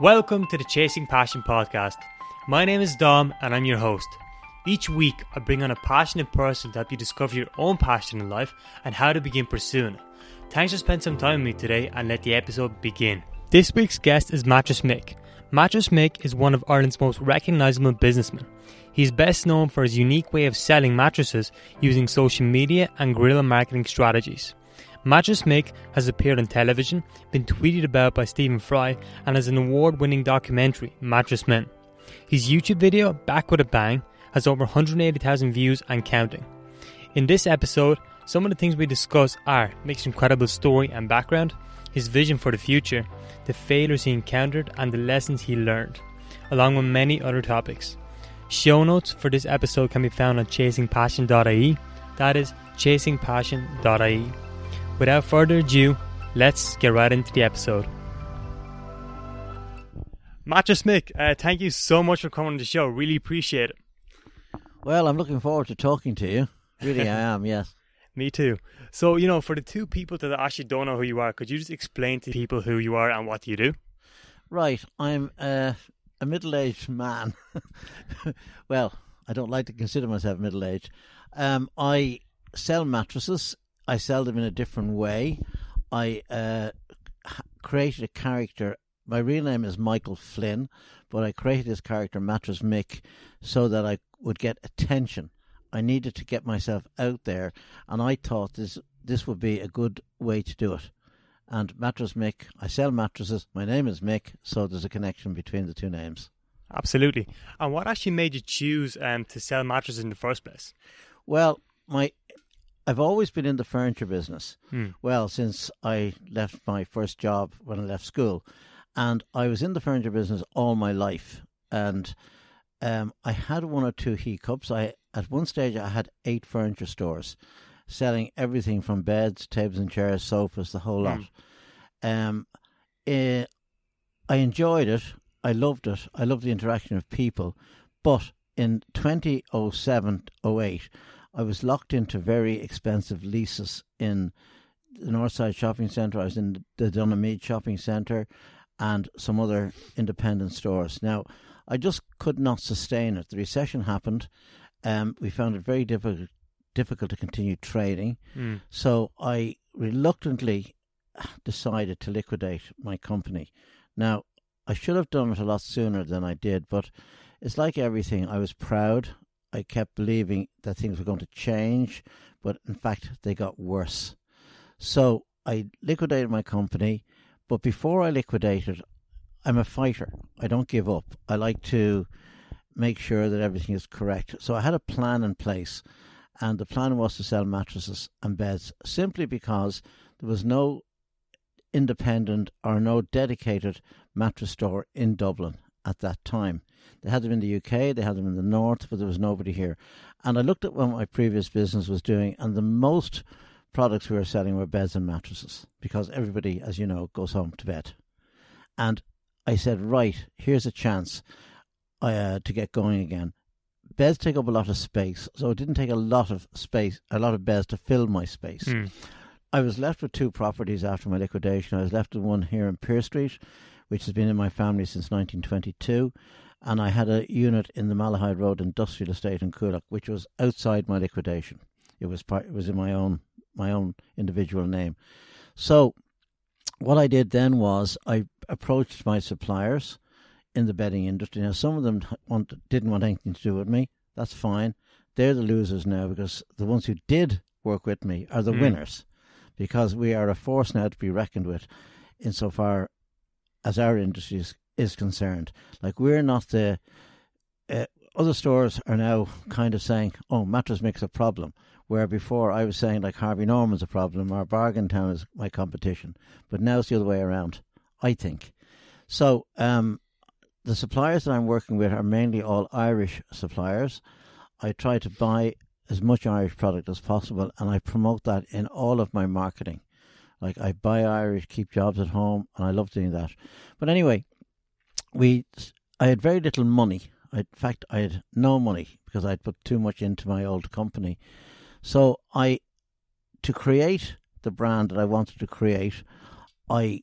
Welcome to the Chasing Passion podcast. My name is Dom and I'm your host. Each week, I bring on a passionate person to help you discover your own passion in life and how to begin pursuing it. Thanks for spending some time with me today and let the episode begin. This week's guest is Mattress Mick. Mattress Mick is one of Ireland's most recognisable businessmen. He's best known for his unique way of selling mattresses using social media and guerrilla marketing strategies. Mattress Mick has appeared on television, been tweeted about by Stephen Fry, and has an award winning documentary, Mattress Men. His YouTube video, Back with a Bang, has over 180,000 views and counting. In this episode, some of the things we discuss are Mick's incredible story and background, his vision for the future, the failures he encountered, and the lessons he learned, along with many other topics. Show notes for this episode can be found on chasingpassion.ie. That is chasingpassion.ie. Without further ado, let's get right into the episode. Mattress Mick, uh, thank you so much for coming on the show. Really appreciate it. Well, I'm looking forward to talking to you. Really, I am, yes. Me too. So, you know, for the two people that actually don't know who you are, could you just explain to people who you are and what you do? Right, I'm uh, a middle aged man. well, I don't like to consider myself middle aged. Um, I sell mattresses, I sell them in a different way. I uh, created a character. My real name is Michael Flynn, but I created this character, Mattress Mick, so that I would get attention. I needed to get myself out there, and I thought this this would be a good way to do it. And Mattress Mick, I sell mattresses. My name is Mick, so there's a connection between the two names. Absolutely. And what actually made you choose um, to sell mattresses in the first place? Well, my I've always been in the furniture business. Hmm. Well, since I left my first job when I left school, and I was in the furniture business all my life. And um, I had one or two hiccups. I at one stage I had eight furniture stores, selling everything from beds, tables and chairs, sofas, the whole lot. Um, eh, I enjoyed it. I loved it. I loved the interaction of people. But in 2007 08, I was locked into very expensive leases in the Northside Shopping Centre. I was in the Donaghmede Shopping Centre and some other independent stores. Now, I just could not sustain it. The recession happened. Um, we found it very difficult difficult to continue trading. Hmm. So I reluctantly decided to liquidate my company. Now, I should have done it a lot sooner than I did, but it's like everything. I was proud. I kept believing that things were going to change, but in fact, they got worse. So I liquidated my company, but before I liquidated, I'm a fighter. I don't give up. I like to make sure that everything is correct. So I had a plan in place, and the plan was to sell mattresses and beds simply because there was no independent or no dedicated mattress store in Dublin at that time. They had them in the UK, they had them in the north, but there was nobody here. And I looked at what my previous business was doing, and the most products we were selling were beds and mattresses because everybody, as you know, goes home to bed. And I said, right, here's a chance uh, to get going again. Beds take up a lot of space, so it didn't take a lot of space, a lot of beds to fill my space. Hmm. I was left with two properties after my liquidation. I was left with one here in Pier Street, which has been in my family since 1922, and I had a unit in the Malahide Road Industrial Estate in Coolock, which was outside my liquidation. It was part, it was in my own my own individual name. So, what I did then was I approached my suppliers in the bedding industry. Now, some of them want, didn't want anything to do with me. That's fine. They're the losers now because the ones who did work with me are the Mm. winners because we are a force now to be reckoned with insofar as our industry is, is concerned. Like, we're not the. Uh, other stores are now kind of saying, oh, mattress Mick's a problem. Where before I was saying, like, Harvey Norman's a problem or Bargain Town is my competition. But now it's the other way around, I think. So, um, the suppliers that I'm working with are mainly all Irish suppliers. I try to buy as much Irish product as possible and I promote that in all of my marketing. Like I buy Irish, keep jobs at home, and I love doing that. But anyway, we I had very little money. I, in fact, I had no money because I'd put too much into my old company. So I, to create the brand that I wanted to create, I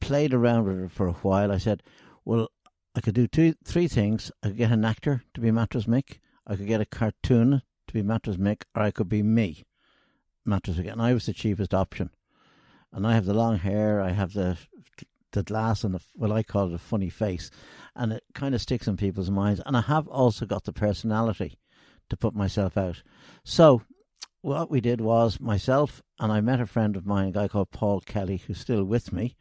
played around with it for a while. I said, Well, I could do two, three things. I could get an actor to be Mattress Mick. I could get a cartoon to be Mattress Mick, or I could be me, Mattress Mick. And I was the cheapest option. And I have the long hair. I have the the glass and the what I call it a funny face, and it kind of sticks in people's minds. And I have also got the personality to put myself out. So what we did was myself and I met a friend of mine, a guy called Paul Kelly, who's still with me.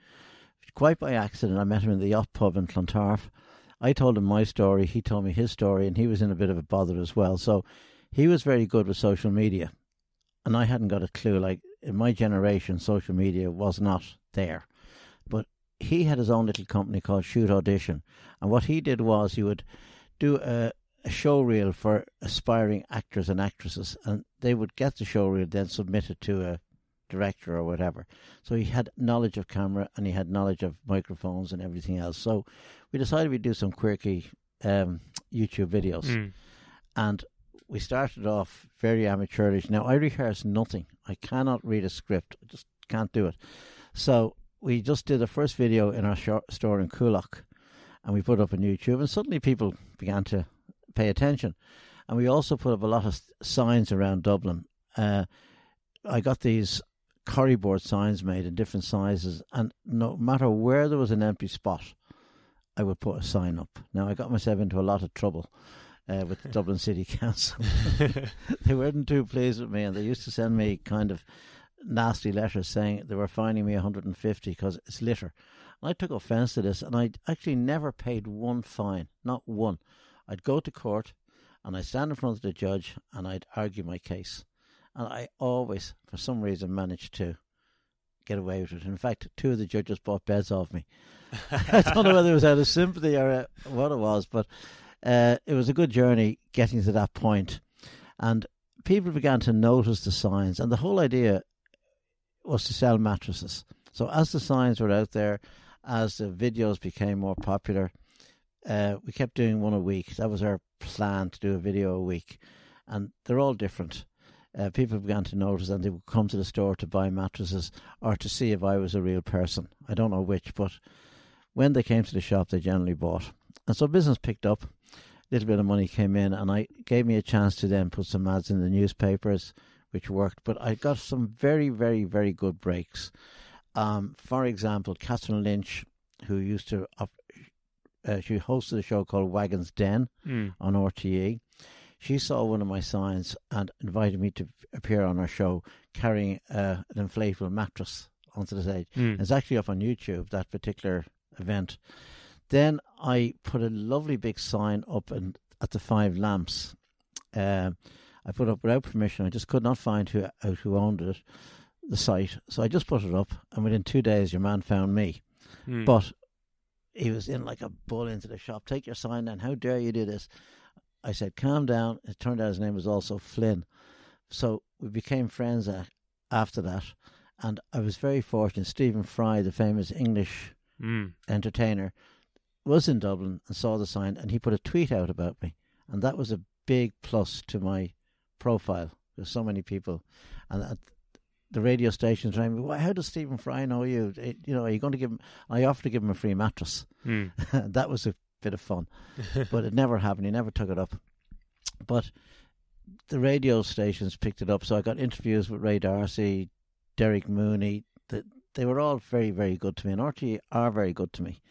Quite by accident, I met him in the yacht pub in Clontarf. I told him my story, he told me his story, and he was in a bit of a bother as well. So he was very good with social media, and I hadn't got a clue. Like in my generation, social media was not there, but he had his own little company called Shoot Audition, and what he did was he would do a, a show reel for aspiring actors and actresses, and they would get the show reel, then submit it to a director or whatever. So he had knowledge of camera and he had knowledge of microphones and everything else. So we decided we'd do some quirky um, YouTube videos, Mm. and we started off very amateurish. Now I rehearse nothing. I cannot read a script. I just can't do it. So we just did the first video in our store in Coolock, and we put up on YouTube, and suddenly people began to pay attention. And we also put up a lot of signs around Dublin. Uh, I got these Corriboard signs made in different sizes, and no matter where there was an empty spot, I would put a sign up. Now I got myself into a lot of trouble uh, with the Dublin City Council. they weren't too pleased with me, and they used to send me kind of nasty letters saying they were fining me 150 because it's litter. And I took offence to this, and I actually never paid one fine, not one. I'd go to court, and I'd stand in front of the judge, and I'd argue my case. And I always, for some reason, managed to get away with it. In fact, two of the judges bought beds off me. I don't know whether it was out of sympathy or uh, what it was, but uh, it was a good journey getting to that point. And people began to notice the signs, and the whole idea was to sell mattresses. So as the signs were out there, as the videos became more popular, uh, we kept doing one a week. That was our plan to do a video a week, and they're all different. Uh, people began to notice, and they would come to the store to buy mattresses or to see if I was a real person. I don't know which, but when they came to the shop, they generally bought, and so business picked up. Little bit of money came in, and I gave me a chance to then put some ads in the newspapers, which worked. But I got some very, very, very good breaks. Um, for example, Katherine Lynch, who used to op- uh, she hosted a show called Wagons Den Mm. on RTE. She saw one of my signs and invited me to appear on her show carrying uh, an inflatable mattress onto the stage. Mm. It's actually up on YouTube, that particular event. Then I put a lovely big sign up in, at the Five Lamps. Um, I put up without permission. I just could not find who out who owned it, the site. So I just put it up, and within two days, your man found me. Mm. But he was in like a bull into the shop. Take your sign down. How dare you do this? I said, calm down. It turned out his name was also Flynn. So we became friends after that. And I was very fortunate. Stephen Fry, the famous English Mm. entertainer, was in Dublin and saw the sign and he put a tweet out about me. And that was a big plus to my profile. There's so many people. And the radio stations rang me, well, how does Stephen Fry know you? Eh, You know, are you going to give him? I offered to give him a free mattress. Mm. that was a bit of fun, but it never happened. He never took it up. But the radio stations picked it up, so I got interviews with Ray D'Arcy, Derek Mooney. That they were all very, very good to me, and RTE are very good to me.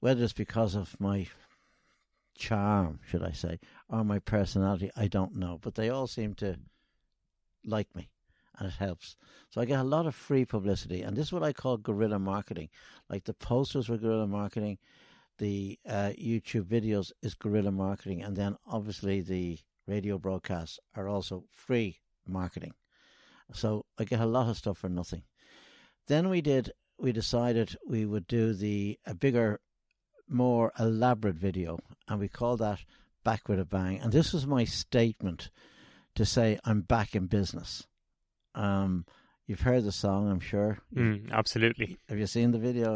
Whether it's because of my charm, should I say, or my personality, I don't know. But they all seem to like me, and it helps. So I get a lot of free publicity, and this is what I call guerrilla marketing. Like the posters were guerrilla marketing, the uh, YouTube videos is guerrilla marketing, and then obviously the radio broadcasts are also free marketing. So I get a lot of stuff for nothing. Then we did. We decided we would do the a bigger, more elaborate video, and we call that "Back with a Bang." And this was my statement to say I'm back in business. Um, you've heard the song, I'm sure. Mm. Absolutely. Have you seen the video?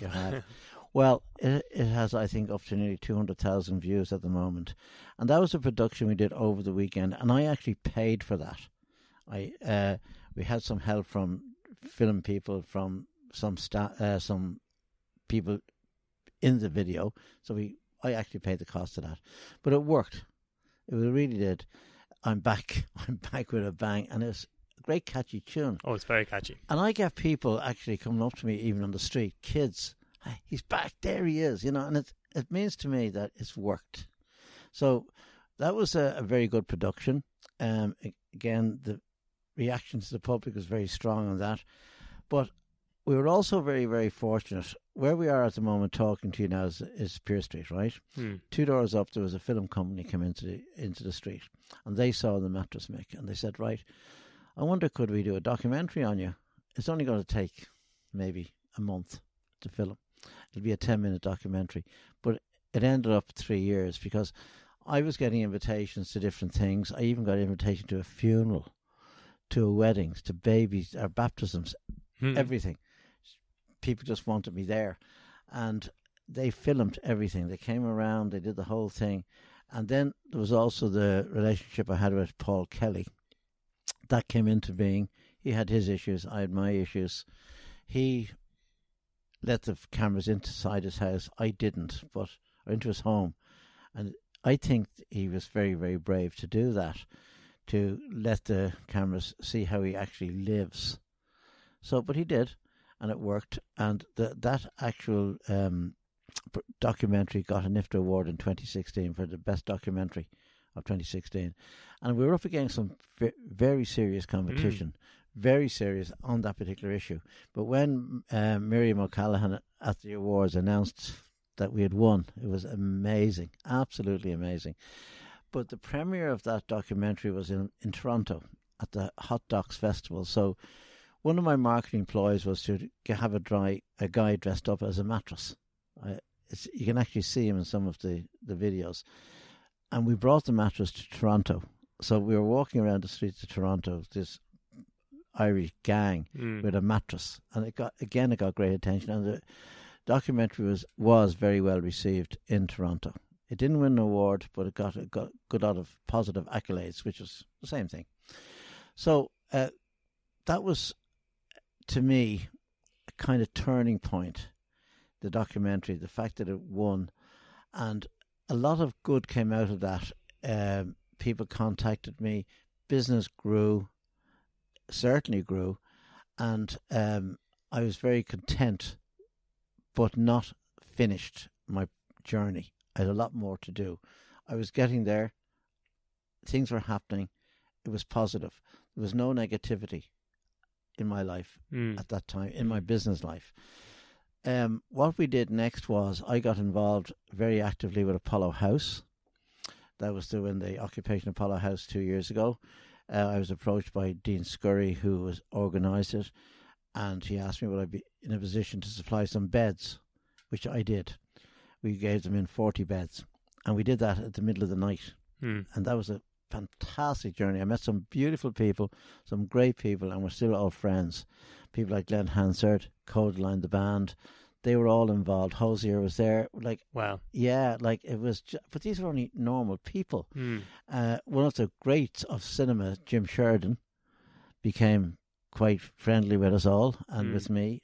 You have. Well, it, it has, I think, up to nearly 200,000 views at the moment. And that was a production we did over the weekend, and I actually paid for that. I uh, We had some help from film people, from some sta- uh, some people in the video. So we, I actually paid the cost of that, but it worked. It really did. I'm back. I'm back with a bang, and it's a great catchy tune. Oh, it's very catchy. And I get people actually coming up to me, even on the street, kids. Hey, he's back. There he is. You know, and it it means to me that it's worked. So that was a, a very good production. Um, again, the reaction to the public was very strong on that. But we were also very, very fortunate. Where we are at the moment talking to you now is, is Pier Street, right? Hmm. Two doors up, there was a film company come into the into the street, and they saw the mattress Mick, and they said, "Right, I wonder could we do a documentary on you? It's only going to take maybe a month to film. It'll be a ten minute documentary, but it ended up three years because I was getting invitations to different things. I even got an invitation to a funeral, to a weddings, to babies, or baptisms, Hmm. everything. People just wanted me there. And they filmed everything. They came around, they did the whole thing. And then there was also the relationship I had with Paul Kelly. That came into being. He had his issues, I had my issues. He let the cameras inside his house. I didn't, but into his home. And I think he was very, very brave to do that, to let the cameras see how he actually lives. So, but he did, and it worked. And the, that actual um, documentary got an IFTA award in 2016 for the best documentary of 2016. And we were up against some very serious competition, very serious on that particular issue. But when uh, Miriam O'Callaghan at the awards announced that we had won, it was amazing, absolutely amazing. But the premiere of that documentary was in, in Toronto at the Hot Docs Festival. So one of my marketing ploys was to have a dry a guy dressed up as a mattress. I, it's, you can actually see him in some of the, the videos. And we brought the mattress to Toronto. So we were walking around the streets of Toronto, this Irish gang Hmm. with a mattress, and it got again it got great attention. And the documentary was was very well received in Toronto. It didn't win an award, but it got it got good lot of positive accolades, which was the same thing. So uh, that was to me a kind of turning point. The documentary, the fact that it won, and a lot of good came out of that. Um, people contacted me, business grew, certainly grew, and um, I was very content, but not finished my journey. I had a lot more to do. I was getting there. Things were happening. It was positive. There was no negativity in my life Hmm. at that time, in my business life. Um, what we did next was I got involved very actively with Apollo House. That was doing the Occupation of Apollo House two years ago. Uh, I was approached by Dean Scurry, who was organised it, and he asked me would I be in a position to supply some beds, which I did. We gave them in 40 beds, and we did that at the middle of the night Hmm. and that was a fantastic journey. I met some beautiful people, some great people, and we're still all friends. People like Glen Hansard, Kodaline, the band, they were all involved. Hozier was there. Like, Wow. yeah, like it was, ju- but these were only normal people. Hmm. Uh, one of the greats of cinema, Jim Sheridan, became quite friendly with us all and Mm. with me.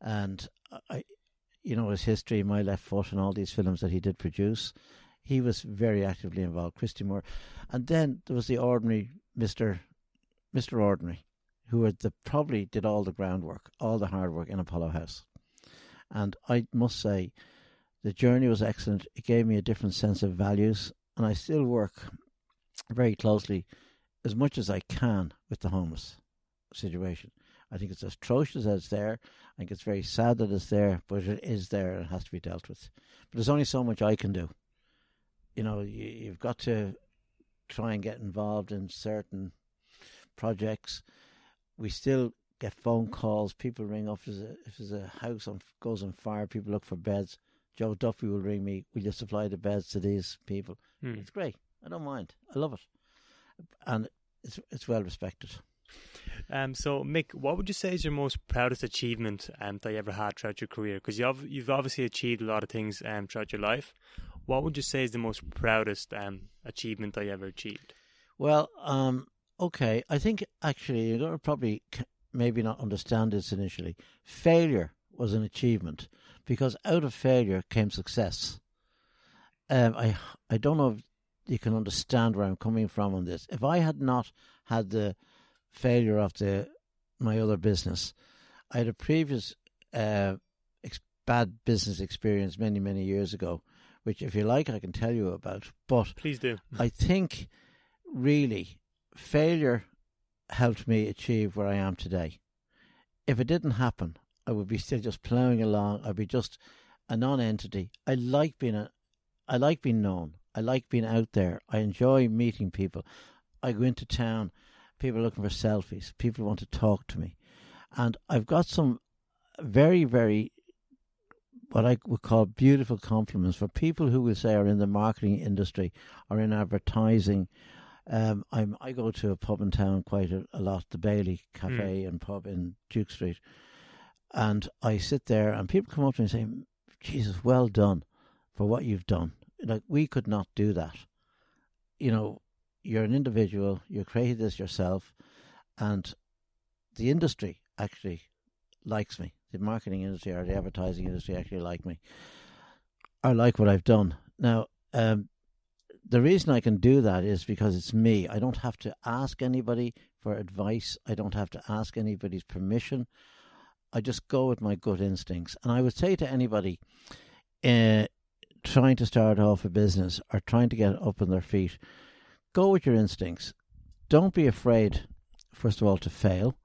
And I, you know, his history, My Left Foot, and all these films that he did produce, he was very actively involved. Christy Moore, and then there was the ordinary Mister, Mister Ordinary, who had the, probably did all the groundwork, all the hard work in Apollo House. And I must say, the journey was excellent. It gave me a different sense of values, and I still work very closely, as much as I can, with the homeless situation. I think it's atrocious that it's there. I think it's very sad that it's there, but it is there and it has to be dealt with. But there's only so much I can do. You know, you, you've got to try and get involved in certain projects. We still get phone calls. People ring up if there's a, if there's a house on, goes on fire. People look for beds. Joe Duffy will ring me. Will you supply the beds to these people? Hmm. It's great. I don't mind. I love it, and it's it's well respected. Um, so, Mick, what would you say is your most proudest achievement um, that you ever had throughout your career? Because you've, you've obviously achieved a lot of things um, throughout your life. What would you say is the most proudest um, achievement I ever achieved? Well, um, okay. I think actually you're going to probably maybe not understand this initially. Failure was an achievement because out of failure came success. Um, I I don't know if you can understand where I'm coming from on this. If I had not had the failure of the my other business, I had a previous uh, ex- bad business experience many many years ago, which if you like I can tell you about. But please do. I think really failure helped me achieve where I am today. If it didn't happen, I would be still just ploughing along. I'd be just a non-entity. I like being a, I like being known. I like being out there. I enjoy meeting people. I go into town. People are looking for selfies. People want to talk to me, and I've got some very, very what I would call beautiful compliments for people who will say are in the marketing industry or in advertising. Um, I'm I go to a pub in town quite a, a lot, the Bailey Cafe mm. and pub in Duke Street, and I sit there and people come up to me and say, "Jesus, well done for what you've done. Like we could not do that. You know, you're an individual. You created this yourself, and the industry actually likes me. The marketing industry or the advertising industry actually like me. I like what I've done. Now, um, the reason I can do that is because it's me. I don't have to ask anybody for advice. I don't have to ask anybody's permission. I just go with my gut instincts. And I would say to anybody uh, trying to start off a business or trying to get up on their feet, go with your instincts. Don't be afraid, first of all, to fail.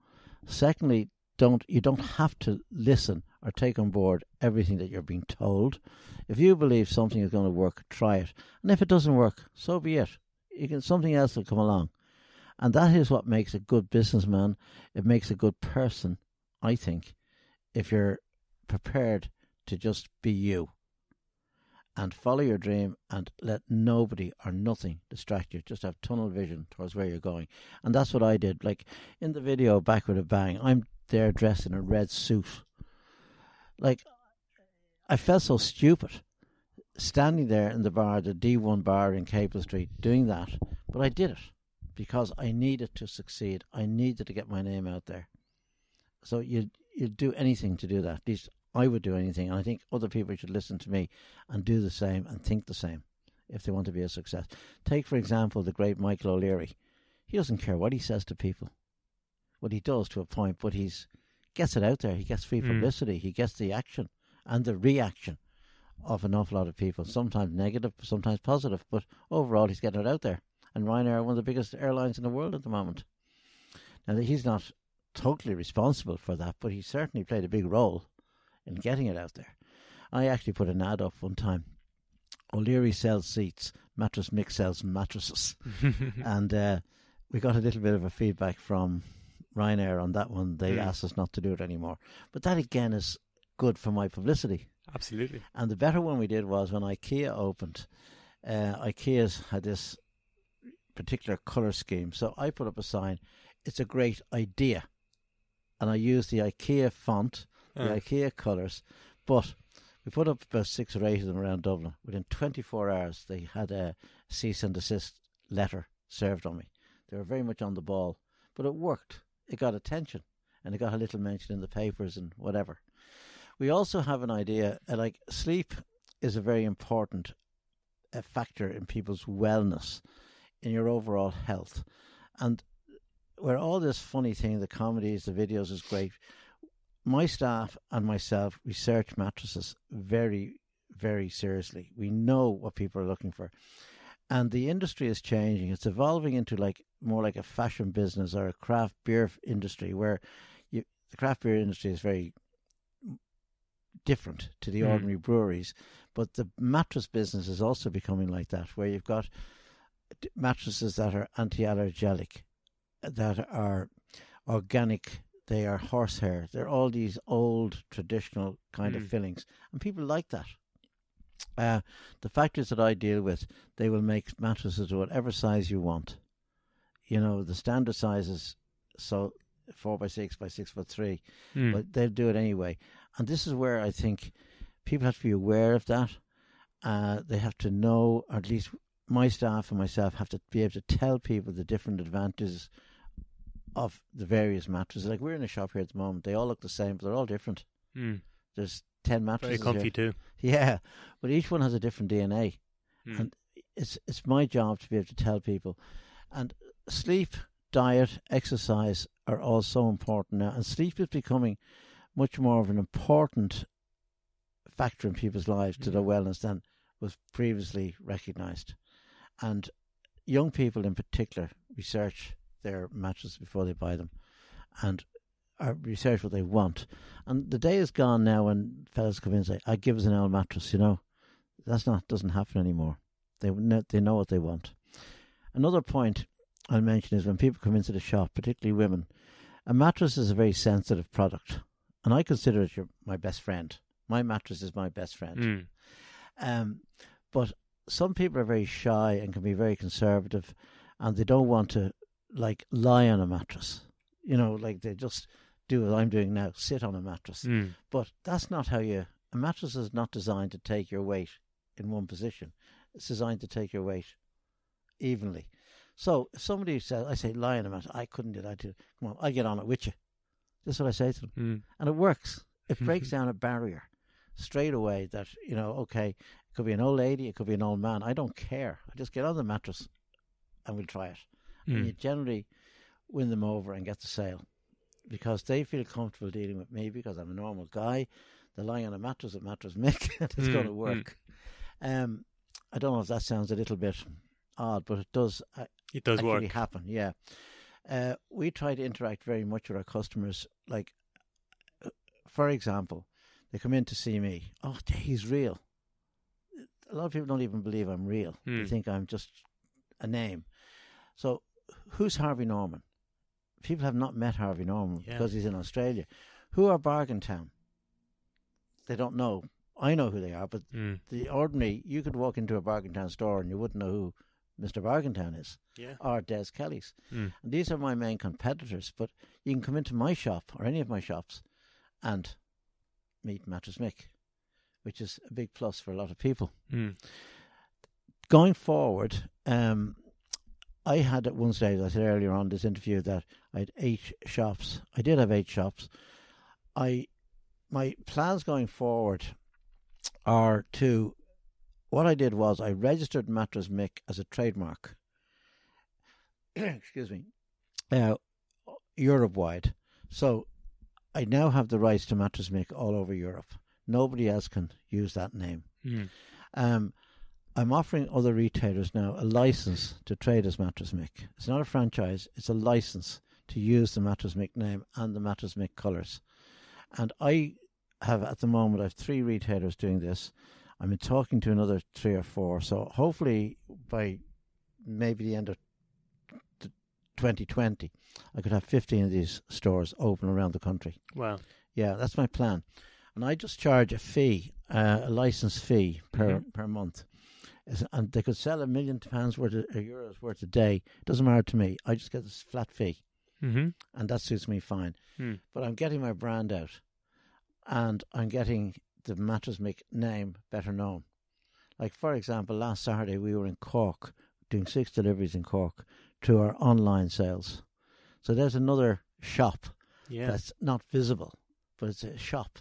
Secondly, don't you don't have to listen or take on board everything that you're being told. If you believe something is going to work, try it. And if it doesn't work, so be it. You can something else will come along. And that is what makes a good businessman. It makes a good person, I think, if you're prepared to just be you and follow your dream and let nobody or nothing distract you. Just have tunnel vision towards where you're going. And that's what I did. Like in the video, Back with a Bang, I'm there dressed in a red suit. Like, I felt so stupid standing there in the bar, the D1 bar in Cable Street, doing that. But I did it because I needed to succeed. I needed to get my name out there. So you you'd do anything to do that. At least I would do anything, and I think other people should listen to me and do the same and think the same if they want to be a success. Take for example the great Michael O'Leary. He doesn't care what he says to people what he does to a point, but he's gets it out there. He gets free mm. publicity. Mm. He gets the action and the reaction of an awful lot of people. Sometimes negative, sometimes positive, but overall he's getting it out there. And Ryanair are one of the biggest airlines in the world at the moment. Now he's not totally responsible for that, but he certainly played a big role in getting it out there. I actually put an ad up one time. O'Leary sells seats, Mattress Mix sells mattresses, and uh, we got a little bit of a feedback from Ryanair on that one. They mm. asked us not to do it anymore. But that again is good for my publicity. Absolutely. And the better one we did was when IKEA opened. Uh, IKEA's had this particular color scheme, so I put up a sign. It's a great idea, and I used the IKEA font, the uh. IKEA colors, but. We put up about six or eight of them around Dublin. Within 24 hours, they had a cease and desist letter served on me. They were very much on the ball, but it worked it got attention and it got a little mention in the papers and whatever. We also have an idea uh, like sleep is a very important uh, factor in people's wellness, in your overall health. And where all this funny thing, the comedies, the videos is great, my staff and myself research mattresses very, very seriously. We know what people are looking for and the industry is changing. It's evolving into like more like a fashion business or a craft beer industry, where you, the craft beer industry is very different to the mm. ordinary breweries. But the mattress business is also becoming like that, where you've got mattresses that are anti-allergenic, that are organic. They are horsehair. They're all these old traditional kind mm. of fillings, and people like that. Uh, the factories that I deal with, they will make mattresses of whatever size you want. You know, the standard sizes, so four by six by six foot three, mm. but they'll do it anyway. And this is where I think people have to be aware of that. Uh, they have to know, or at least my staff and myself have to be able to tell people the different advantages of the various mattresses. Like we're in a shop here at the moment, they all look the same, but they're all different. Mm. There's ten mattresses. Very comfy here. too. Yeah, but each one has a different DNA. Mm. And it's it's my job to be able to tell people. And sleep, diet, exercise are all so important now. And sleep is becoming much more of an important factor in people's lives to their wellness than was previously recognised. And young people in particular research their mattresses before they buy them and uh, research what they want. And the day is gone now when fellas come in and say, I give us an L mattress, you know. That's not doesn't happen anymore. They know, they know what they want. Another point I'll mention is when people come into the shop, particularly women, a mattress is a very sensitive product, and I consider it your, my best friend. My mattress is my best friend. Mm. Um, but some people are very shy and can be very conservative, and they don't want to like lie on a mattress. You know, like they just do what I'm doing now, sit on a mattress. Mm. But that's not how you. A mattress is not designed to take your weight in one position. It's designed to take your weight evenly. So if somebody says, I say, lie on a mattress, I couldn't do that. Too. Come on, I get on it with you. That's what I say to them. Mm. And it works. It breaks down a barrier straight away that, you know, okay, it could be an old lady, it could be an old man. I don't care. I just get on the mattress and we'll try it. And you Mm. generally win them over and get the sale because they feel comfortable dealing with me because I'm a normal guy. They're lying on a mattress at Mattress Mick and it's Mm, going to mm. work. Um, I don't know if that sounds a little bit odd, but it does uh, It does actually work. happen. Yeah, uh, we try to interact very much with our customers. Like, uh, for example, they come in to see me. Oh, he's real. A lot of people don't even believe I'm real. They Hmm. think I'm just a name. So, who's Harvey Norman? People have not met Harvey Norman Yeah. because he's in Australia. Who are Bargain Town? They don't know. I know who they are, but Mm. the ordinary, you could walk into a Bargain Town store and you wouldn't know who Mr. Bargain Town is Yeah. or Des Kelly's. Mm. And these are my main competitors, but you can come into my shop or any of my shops and meet Mattress Mick, which is a big plus for a lot of people. Mm. Going forward, um, I had at one stage, I said earlier on this interview that I had eight shops. I did have eight shops. I my plans going forward are to what I did was I registered Mattress Mick as a trademark. Excuse me. Now Europe wide. So I now have the rights to Mattress Mick all over Europe. Nobody else can use that name. Mm. Um, I'm offering other retailers now a license to trade as Mattress Mick. It's not a franchise; it's a license to use the Mattress Mick name and the Mattress Mick colours. And I have at the moment I have three retailers doing this. I'm in talking to another three or four. So hopefully by maybe the end of 2020, I could have 15 of these stores open around the country. Wow. Yeah, that's my plan. And I just charge a fee, uh, a license fee per Mhm. per month. And they could sell a million pounds worth of euros worth a day. It doesn't matter to me. I just get this flat fee, Mm-hmm. and that suits me fine. Mm. But I'm getting my brand out, and I'm getting the Mattress Mick name better known. Like for example, last Saturday we were in Cork doing six deliveries in Cork to our online sales. So there's another shop Yeah. that's not visible, but it's a shop,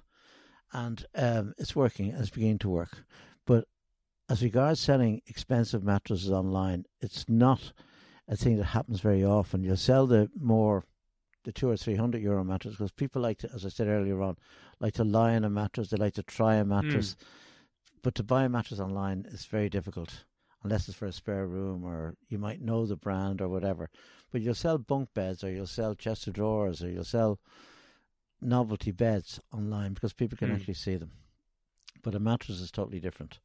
and um, it's working. and It's beginning to work. But as regards selling expensive mattresses online, it's not a thing that happens very often. You'll sell the more the two or three hundred euro mattress because people like to, as I said earlier on, like to lie on a mattress. They like to try a mattress, but to buy a mattress online is very difficult unless it's for a spare room or you might know the brand or whatever. But you'll sell bunk beds or you'll sell chest of drawers or you'll sell novelty beds online because people can Hmm. actually see them. But a mattress is totally different.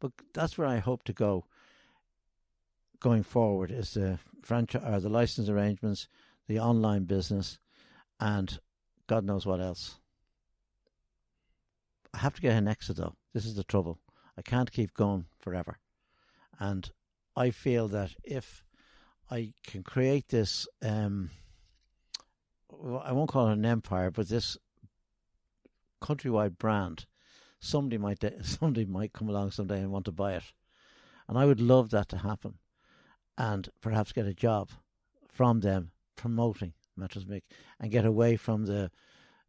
But that's where I hope to go going forward is the franchise or the license arrangements, the online business, and God knows what else. I have to get an exit though. This is the trouble. I can't keep going forever. And I feel that if I can create this, um, I won't call it an empire, but this countrywide brand, somebody might somebody might come along someday and want to buy it, and I would love that to happen, and perhaps get a job from them promoting Mattress Mick and get away from the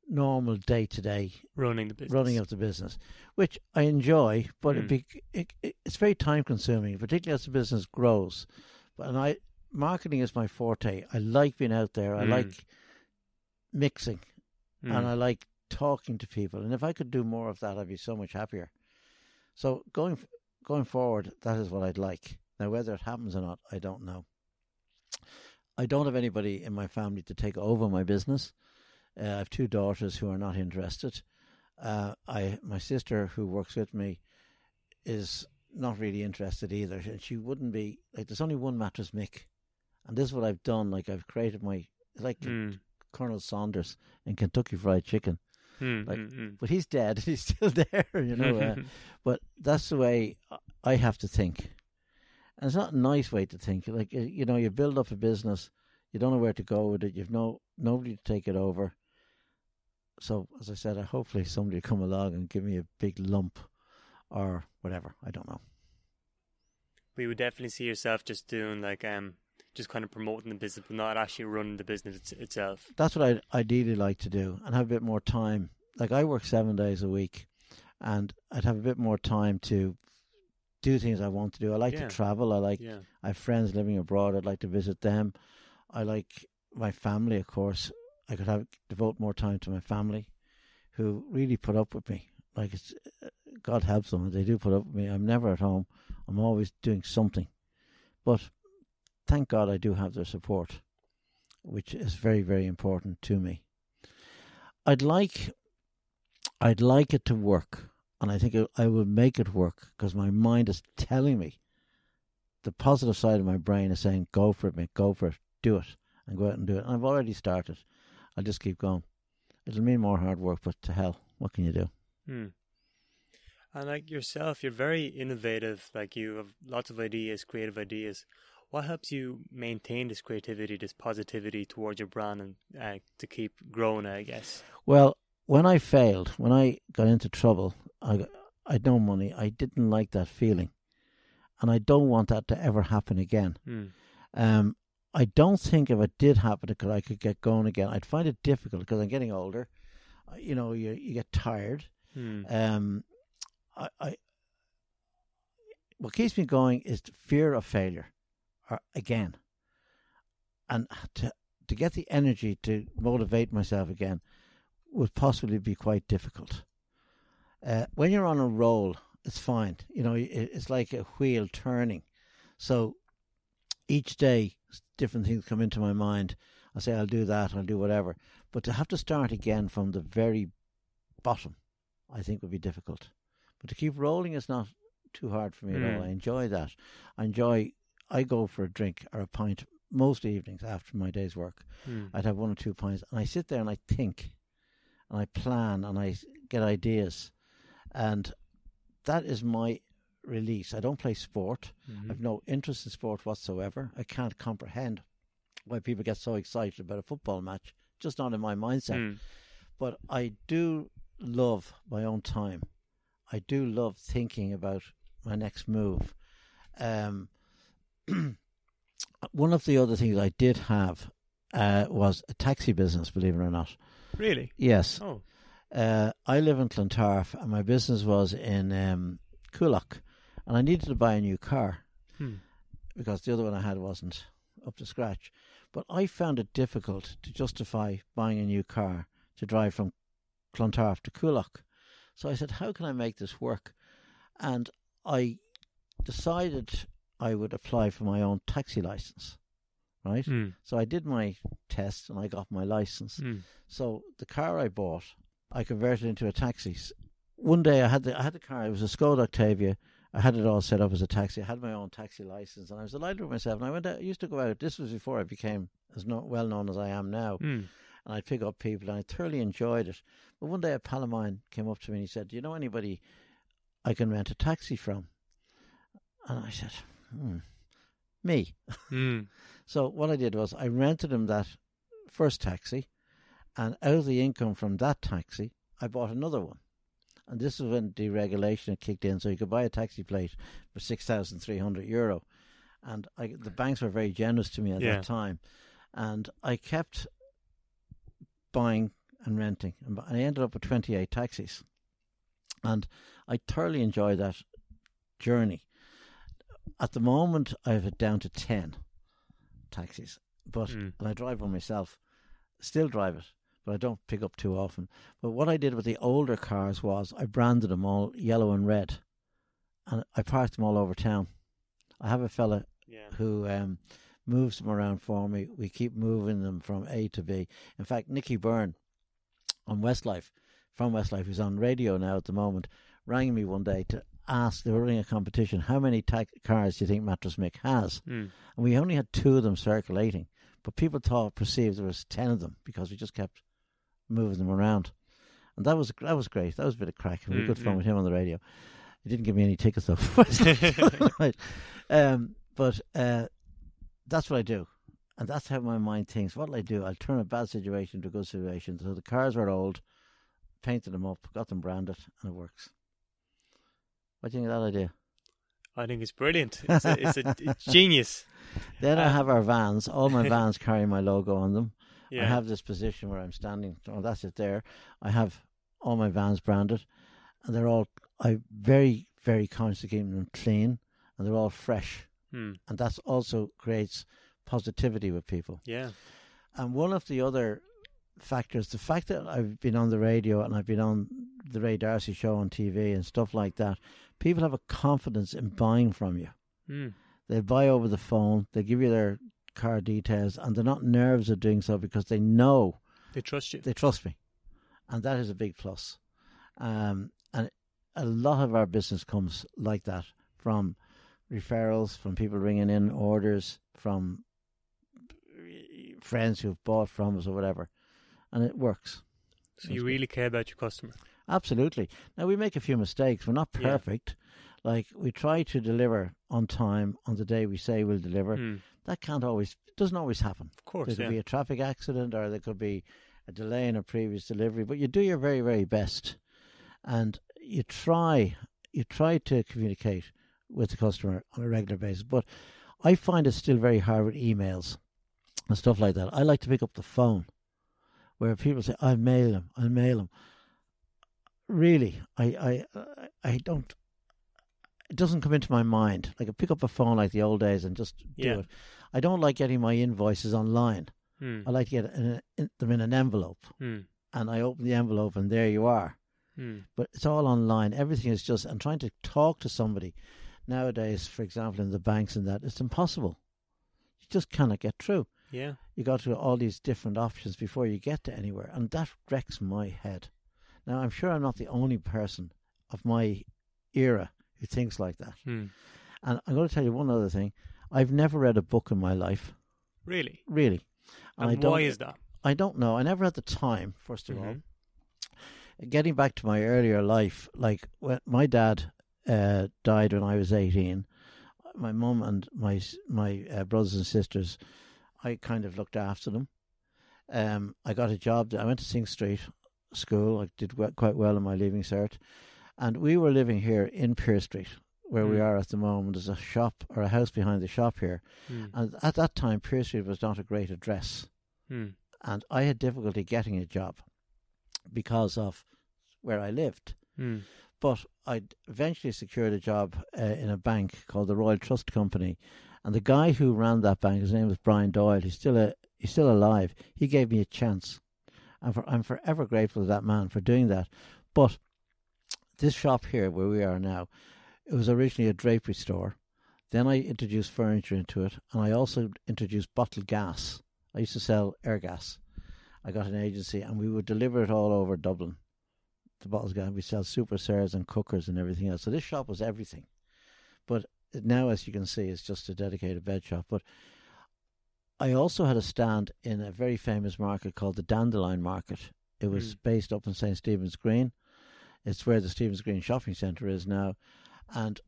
normal day to day running the business. running of the business, which I enjoy, but Mm. it be, it, it, it's very time consuming, particularly as the business grows. But and I marketing is my forte. I like being out there. I Mm. like mixing, Mm. and I like talking to people. And if I could do more of that, I'd be so much happier. So going going forward, that is what I'd like. Now, whether it happens or not, I don't know. I don't have anybody in my family to take over my business. Uh, I have two daughters who are not interested. Uh, I my sister who works with me is not really interested either, and she wouldn't be like. There's only one mattress, Mick, and this is what I've done. Like I've created my like Mm. Colonel Saunders in Kentucky Fried Chicken, Mm, like- mm, mm. but he's dead. He's still there, you know. Uh, but that's the way I have to think. And it's not a nice way to think. Like uh, you know, you build up a business, you don't know where to go with it. You've no nobody to take it over. So as I said, I hopefully somebody will come along and give me a big lump, or whatever. I don't know. But you would definitely see yourself just doing like um, just kind of promoting the business, but not actually running the business it's, itself. That's what I'd ideally like to do, and have a bit more time. Like I work seven days a week, and I'd have a bit more time to do things I want to do. I like Yeah. to travel. I like Yeah. I have friends living abroad. I'd like to visit them. I like my family, of course. I could have devote more time to my family, who really put up with me. Like it's uh, God helps them, they do put up with me. I'm never at home. I'm always doing something, but thank God I do have their support, which is very very important to me. I'd like, I'd like it to work, and I think it, I will make it work because my mind is telling me the positive side of my brain is saying, "Go for it, mate. Go for it. Do it, and go out and do it." And I've already started. I'll just keep going. It'll mean more hard work, but to hell, what can you do? Hmm. And like yourself, you're very innovative. Like you have lots of ideas, creative ideas. What helps you maintain this creativity, this positivity towards your brand, and uh, to keep growing? I guess. Well, when I failed, when I got into trouble, I got, I had no money. I didn't like that feeling, and I don't want that to ever happen again. Hmm. Um, I don't think if it did happen, that I could get going again. I'd find it difficult because I'm getting older. Uh, You know, you you get tired. Hmm. Um, I, I what keeps me going is the fear of failure, or again, and to to get the energy to motivate myself again would possibly be quite difficult. Uh, when you're on a roll, it's fine. You know, it's like a wheel turning. So each day, different things come into my mind. I say I'll do that, I'll do whatever. But to have to start again from the very bottom, I think would be difficult. But to keep rolling is not too hard for me at all. Mm. I enjoy that. I enjoy. I go for a drink or a pint most evenings after my day's work. Hmm. I'd have one or two pints, and I sit there and I think, and I plan, and I get ideas, and that is my release. I don't play sport. Mhm. I've no interest in sport whatsoever. I can't comprehend why people get so excited about a football match. Just not in my mindset. Hmm. But I do love my own time. I do love thinking about my next move. Um, one of the other things I did have uh, was a taxi business, believe it or not. Really? Yes. Oh. Uh, I live in Clontarf and my business was in um, Coolock and I needed to buy a new car Hmm. because the other one I had wasn't up to scratch. But I found it difficult to justify buying a new car to drive from Clontarf to Coolock. So I said, how can I make this work? And I decided I would apply for my own taxi license, right? Hmm. So I did my test and I got my license. Hmm. So the car I bought, I converted into a taxi. One day I had the I had the car. It was a Skoda Octavia. I had it all set up as a taxi. I had my own taxi license, and I was delighted with myself. And I went. Out, I used to go out. This was before I became as no, well known as I am now. Hmm. And I'd pick up people, and I thoroughly enjoyed it. But one day a pal of mine came up to me and he said, "Do you know anybody I can rent a taxi from?" And I said, hmm, "Me." Hmm. So what I did was I rented him that first taxi, and out of the income from that taxi, I bought another one. And this is when deregulation had kicked in, so you could buy a taxi plate for six thousand three hundred euro, and I, the banks were very generous to me at Yeah. that time, and I kept buying and renting, and I ended up with 28 taxis. And I thoroughly enjoyed that journey. At the moment, I have it down to 10 taxis, but Mm. and I drive one myself. Still drive it, but I don't pick up too often. But what I did with the older cars was I branded them all yellow and red, and I parked them all over town. I have a fella Yeah. who um, moves them around for me. We keep moving them from A to B. In fact, Nicky Byrne on Westlife, from Westlife, who's on radio now at the moment, rang me one day to ask, they were running a competition, how many ta- cars do you think Mattress Mick has? Mm. And we only had two of them circulating, but people thought, perceived there was 10 of them because we just kept moving them around. And that was that was great. That was a bit of crack. We had good fun Mm, mm. with him on the radio. He didn't give me any tickets though. Um, but uh, that's what I do, and that's how my mind thinks. What'll I do? I'll turn a bad situation into a good situation. So the cars were old, painted them up, got them branded, and it works. What do you think of that idea? I think it's brilliant. It's a, it's a it's genius. Then I Um, have our vans. All my vans carry my logo on them. Yeah. I have this position where I'm standing. Oh, that's it there. I have all my vans branded, and they're all. I very very conscious of keeping them clean, and they're all fresh. Hmm. and that also creates positivity with people. Yeah. And one of the other factors, the fact that I've been on the radio and I've been on the Ray D'Arcy show on TV and stuff like that, people have a confidence in buying from you. Hmm. They buy over the phone, they give you their car details, and they're not nervous of doing so because they know They trust you. they trust me, and that is a big plus. Um, and a lot of our business comes like that from referrals, from people ringing in orders, from friends who've bought from us or whatever, and it works. So you really care about your customer. Absolutely. Now we make a few mistakes. We're not Yeah. perfect. Like we try to deliver on time on the day we say we'll deliver. Hmm. That can't always doesn't always happen. Of course. There could Yeah. be a traffic accident or there could be a delay in a previous delivery, but you do your very, very best. And you try you try to communicate with the customer on a regular basis. But I find it still very hard with emails and stuff like that. I like to pick up the phone where people say, I'll mail them, I'll mail them. Really, I, I, I don't, it doesn't come into my mind. Like I pick up a phone like the old days and just do Yeah. it. I don't like getting my invoices online. Hmm. I like to get in, in, them in an envelope, Hmm. and I open the envelope, and there you are. Hmm. But it's all online. Everything is just. I'm trying to talk to somebody nowadays. For example, in the banks and that, it's impossible. You just cannot get through. Yeah. You got to all these different options before you get to anywhere, and that wrecks my head. Now, I'm sure I'm not the only person of my era who thinks like that. Hmm. And I'm going to tell you one other thing. I've never read a book in my life, Really. really. And, I don't, why is that? I don't know. I never had the time, first of all. Mhm. Getting back to my earlier life, like when my dad uh, died when I was 18, my mum and my my uh, brothers and sisters, I kind of looked after them. Um, I got a job. I went to Synge Street School. I did we- quite well in my leaving cert, and we were living here in Pearse Street, where we Mm. are at the moment. There's a shop or a house behind the shop here, Hmm. and at that time, Pearse Street was not a great address Hmm. and I had difficulty getting a job because of where I lived. Hmm. But I eventually secured a job uh, in a bank called the Royal Trust Company, and the guy who ran that bank, his name was Brian Doyle. He's still a he's still alive. He gave me a chance, and for, I'm forever grateful to that man for doing that. But this shop here, where we are now, it was originally a drapery store. Then I introduced furniture into it, and I also introduced bottled gas. I used to sell air gas. I got an agency, and we would deliver it all over Dublin. The bottles gas. We sell Super Sers and cookers and everything else. So this shop was everything. But now, as you can see, it's just a dedicated bed shop. But I also had a stand in a very famous market called the Dandelion Market. It was Mm. based up in St Stephen's Green. It's where the Stephen's Green shopping centre is now. And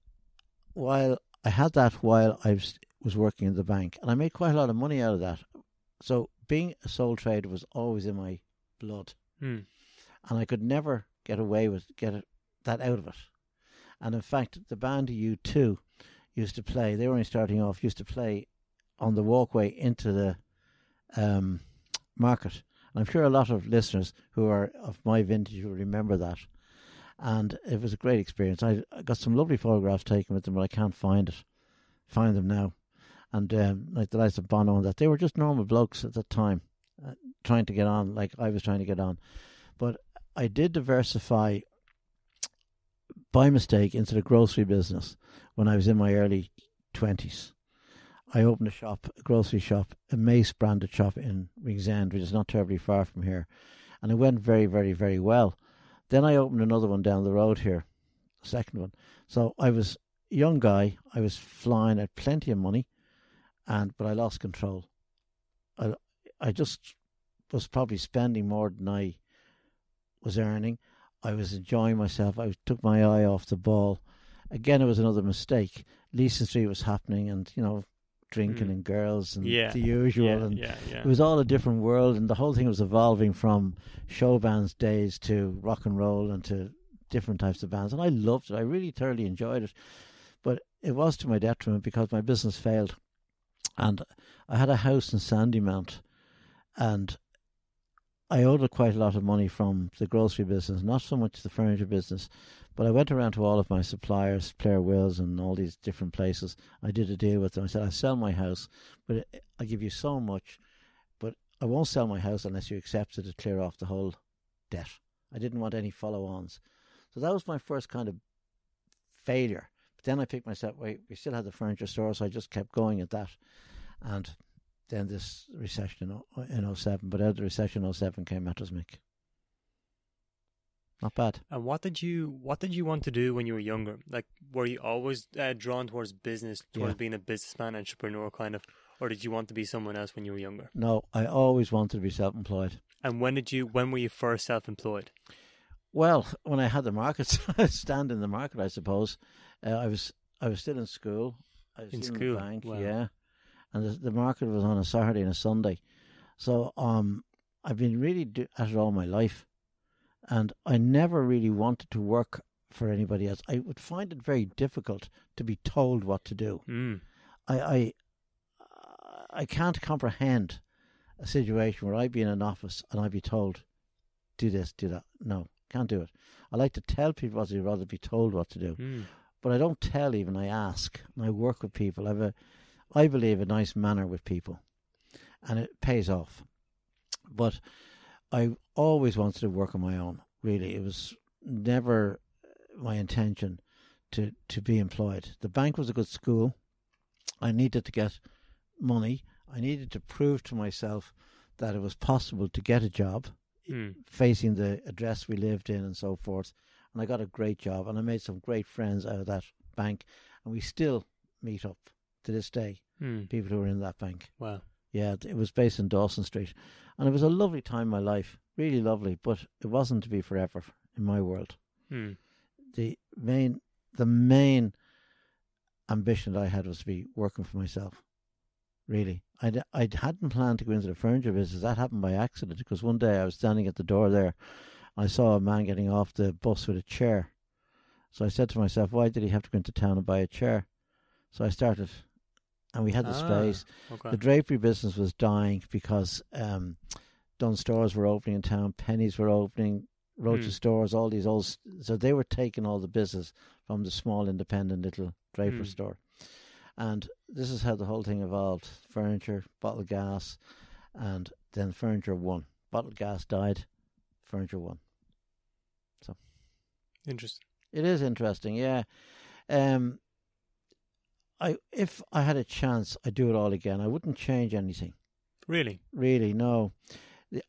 while I had that while I was, working in the bank, and I made quite a lot of money out of that. So being a sole trader was always in my blood, Hmm. and I could never get away with get it, that out of it. And in fact, the band U2 used to play. They were only starting off. Used to play on the walkway into the um, market, And I'm sure a lot of listeners who are of my vintage will remember that. And it was a great experience. I, got some lovely photographs taken with them, but I can't find it, find them now. And um, like the likes of Bono and that, they were just normal blokes at the time, uh, trying to get on, like I was trying to get on. But I did diversify by mistake into the grocery business when I was in my early 20s. I opened a shop, a grocery shop, a Mace branded shop in Ringsend, which is not terribly far from here. And it went very, very, very well. Then I opened another one down the road here, a second one. So I was a young guy, I was flying, I had plenty of money, and but I lost control. I, I just was probably spending more than I was earning. I was enjoying myself. I took my eye off the ball. Again, it was another mistake. Leeson Street was happening, and you know, drinking Mm. and girls and Yeah. the usual. yeah, and yeah, it was all a different world, and the whole thing was evolving from show bands days to rock and roll and to different types of bands. And I loved it. I really thoroughly enjoyed it. But it was to my detriment because my business failed. And I had a house in Sandymount, and I owed quite a lot of money from the grocery business, not so much the furniture business. But I went around to all of my suppliers, Claire Wills, and all these different places. I did a deal with them. I said, I'll sell my house, but I'll give you so much, but I won't sell my house unless you accept it to clear off the whole debt. I didn't want any follow ons. So that was my first kind of failure. But then I picked myself, wait, we still had the furniture store, so I just kept going at that. And then this recession in, o- in 07, but out of the recession in 07 came Mattress Mick. Not bad. And what did you what did you want to do when you were younger? Like, were you always uh, drawn towards business, towards Yeah. being a businessman, entrepreneur, kind of, or did you want to be someone else when you were younger? No, I always wanted to be self employed. And when did you? When were you first self-employed? Well, when I had the market stand in the market, I suppose uh, I was I was still in school. I was In school? the bank, Wow. yeah. And the, the market was on a Saturday and a Sunday, so um, I've been really do- at it all my life, and I never really wanted to work for anybody else. I would find it very difficult to be told what to do. Mm. I I, I can't comprehend a situation where I'd be in an office and I'd be told, do this, do that. No, can't do it. I like to tell people what to do rather be told what to do. Mm. But I don't tell even, I ask. And I work with people. I have a, I believe, a nice manner with people. And it pays off. But I always wanted to work on my own, really. It was never my intention to, to be employed. The bank was a good school. I needed to get money. I needed to prove to myself that it was possible to get a job Mm. facing the address we lived in and so forth. And I got a great job and I made some great friends out of that bank. And we still meet up to this day, Mm. people who were in that bank. Wow. Yeah, it was based in Dawson Street. And it was a lovely time in my life, really lovely, but it wasn't to be forever in my world. Mm. The main, the main ambition that I had was to be working for myself. Really, I I hadn't planned to go into the furniture business. That happened by accident because one day I was standing at the door there, and I saw a man getting off the bus with a chair. So I said to myself, why did he have to go into town and buy a chair? So I started, and we had the Ah, space. Okay. The drapery business was dying because um, Dunnes Stores were opening in town, Penneys were opening, Roches Hmm. stores, all these old. So they were taking all the business from the small independent little draper Hmm. store. And this is how the whole thing evolved furniture, bottle gas, and then furniture won. Bottle gas died, furniture won. So, interesting. It is interesting, yeah. Um, I if I had a chance, I'd do it all again. I wouldn't change anything. Really? Really, no.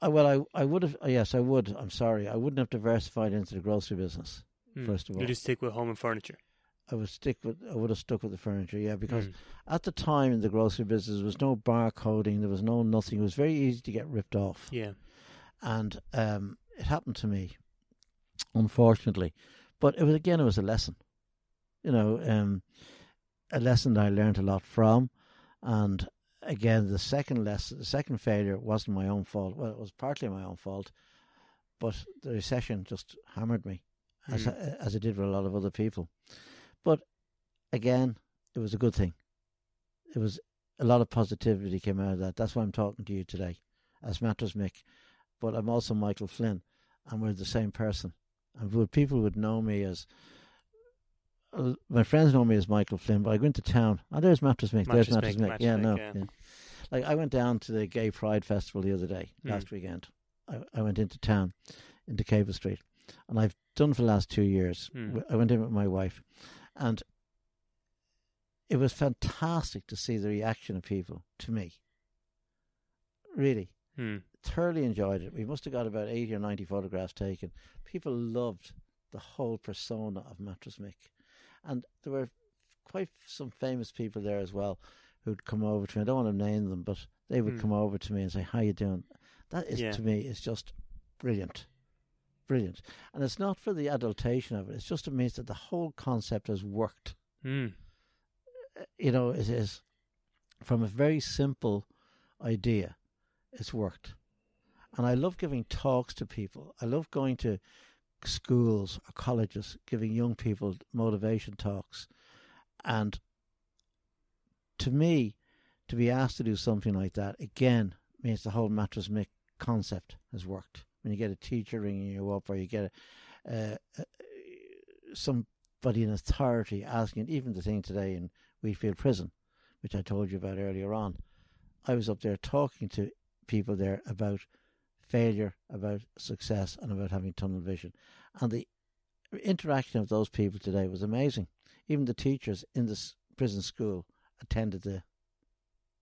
Uh, Well, I I would have. uh, Yes, I would. I'm sorry, I wouldn't have diversified into the grocery business. Mm. First of all. you just stick with home and furniture. I would stick with. I would have stuck with the furniture. Yeah, because Mm. at the time in the grocery business, there was no barcoding. There was no nothing. It was very easy to get ripped off. Yeah. and um, it happened to me, unfortunately. But it was again, it was a lesson, you know, um, a lesson that I learned a lot from. And again, the second lesson, the second failure wasn't my own fault. Well, it was partly my own fault, but the recession just hammered me, as Mm. as it did with a lot of other people. But again, it was a good thing. It was a lot of positivity came out of that. That's why I'm talking to you today, as Mattress Mick but I'm also Michael Flynn, and we're the same person. And would people would know me as my friends know me as Michael Flynn, but I go into town. Oh, there's Mattress Mick. Mattress there's Mattress Mick, Mick. Yeah, Mick, no. yeah. Yeah. Like I went down to the Gay Pride Festival the other day, Mm. last weekend. I, I went into town, into Capel Street, and I've done for the last two years. Mm. I went in with my wife, and it was fantastic to see the reaction of people to me. Really, Hmm. thoroughly enjoyed it. We must have got about 80 or 90 photographs taken. People loved the whole persona of Mattress Mick. And there were quite some famous people there as well who'd come over to me. I don't want to name them, but they would Hmm. come over to me and say, How you doing? That is Yeah. to me is just brilliant. Brilliant. And it's not for the adultation of it, it's just it means that the whole concept has worked Hmm. you know, it is from a very simple idea, it's worked. And I love giving talks to people. I love going to schools or colleges, giving young people motivation talks. And to me, to be asked to do something like that, again, means the whole mattress mick concept has worked. When you get a teacher ringing you up, or you get a, uh, somebody in authority asking, even the thing today in Wheatfield Prison, which I told you about earlier on, I was up there talking to people there about failure, about success, and about having tunnel vision. And the interaction of those people today was amazing. Even the teachers in this prison school attended the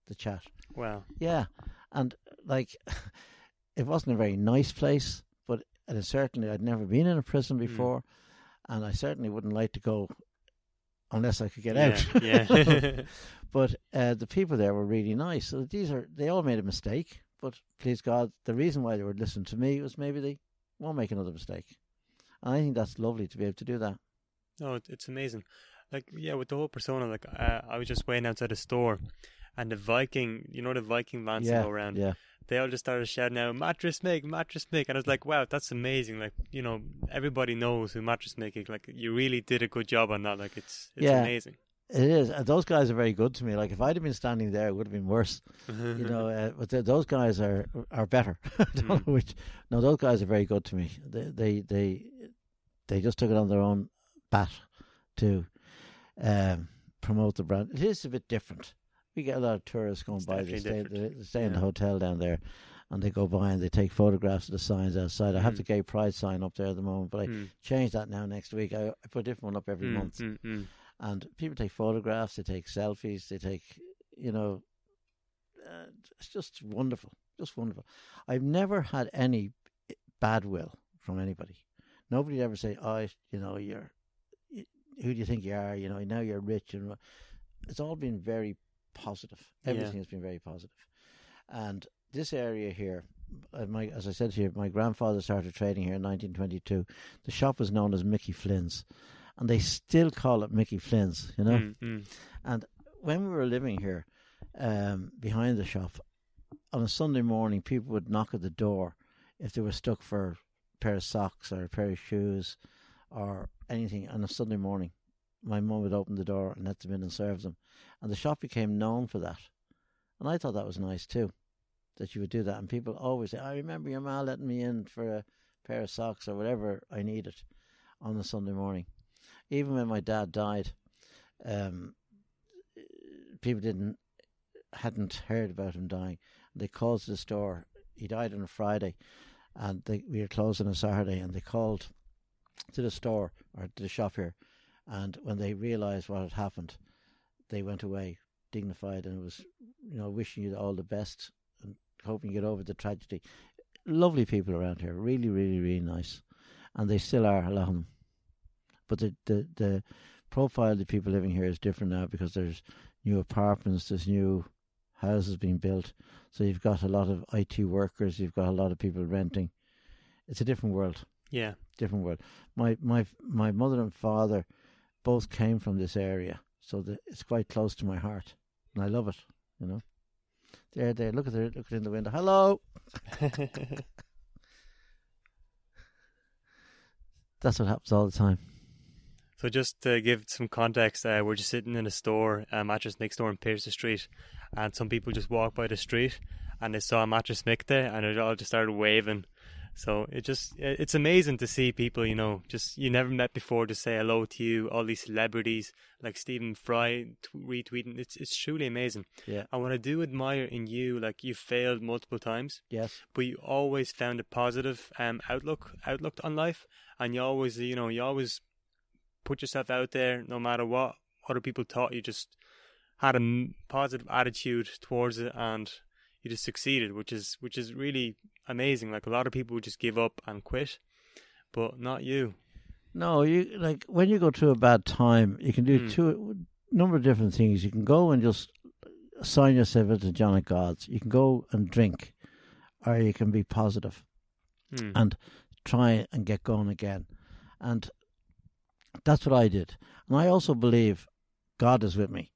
the chat. Wow. Yeah, and like it wasn't a very nice place, but and certainly I'd never been in a prison before, and I certainly wouldn't like to go unless I could get out. Yeah. yeah. but uh, the people there were really nice. So these are they all made a mistake, but please God, the reason why they were listening to me was maybe they won't make another mistake. And I think that's lovely to be able to do that. No, it- it's amazing. Like, yeah, with the whole persona, like, uh, I was just waiting outside a store, and the Viking, you know, the Viking vans yeah, go around, yeah, they all just started shouting out, Mattress make, Mattress make. And I was like, wow, that's amazing. Like, you know, everybody knows who Mattress Mick is. Like, you really did a good job on that. Like, it's, it's Yeah. amazing. It is. And those guys are very good to me. Like if I'd have been standing there, it would have been worse. you know, uh, but th- those guys are are better. Mm. which. No, those guys are very good to me. They they they they just took it on their own bat to um, promote the brand. It is a bit different. We get a lot of tourists going It's by. They stay, they, they stay in the hotel down there, and they go by and they take photographs of the signs outside. I have Mm. the gay pride sign up there at the moment, but I Mm, change that now next week. I, I put a different one up every mm, month mm, mm. And people take photographs, they take selfies, they take, you know, uh, it's just wonderful, just wonderful. I've never had any bad will from anybody. Nobody ever say, "Oh, you know, you're, you, who do you think you are? You know, now you're rich," and it's all been very positive. Yeah. Everything has been very positive. positive, and this area here. uh, My, as I said to you, my grandfather started trading here in 1922. The shop was known as Mickey Flynn's, and they still call it Mickey Flynn's. You know, Mm, mm. and when we were living here, um, behind the shop, on a Sunday morning, people would knock at the door if they were stuck for a pair of socks or a pair of shoes or anything on a Sunday morning. My mum would open the door and let them in and serve them. And the shop became known for that. And I thought that was nice too, that you would do that. And people always say, I remember your ma letting me in for a pair of socks or whatever I needed on a Sunday morning. Even when my dad died, um, people didn't hadn't heard about him dying. They called the store. He died on a Friday, and they, we were closed on a Saturday. And they called to the store or to the shop here, and when they realised what had happened, they went away dignified and was, you know, wishing you all the best and hoping you get over the tragedy. Lovely people around here, really, really, really nice, and they still are. But the the the profile of the people living here is different now because there's new apartments, there's new houses being built. So you've got a lot of IT workers, you've got a lot of people renting. It's a different world, Yeah. different world. My my my mother and father both came from this area, so that it's quite close to my heart, and I love it. You know, there, there. Look at there, look in the window. Hello. That's what happens all the time. So just to give some context, uh, we're just sitting in a store, a mattress Mick store in Pearse Street, and some people just walk by the street, and they saw a Mattress Mick there, and it all just started waving. So it just it's amazing to see people you know just you never met before to say hello to you. All these celebrities like Stephen Fry t- retweeting. It's it's truly amazing. Yeah. And what I do admire in you, like you failed multiple times, Yes. but you always found a positive um outlook outlook on life, and you always you know you always put yourself out there no matter what other people thought. You just had a positive attitude towards it, and you just succeeded, which is which is really amazing. Like a lot of people would just give up and quit, but not you. No, you like when you go through a bad time, you can do Mm. two number of different things. You can go and just sign yourself into John of God's. You can go and drink, or you can be positive Hmm. and try and get going again. And that's what I did. And I also believe God is with me.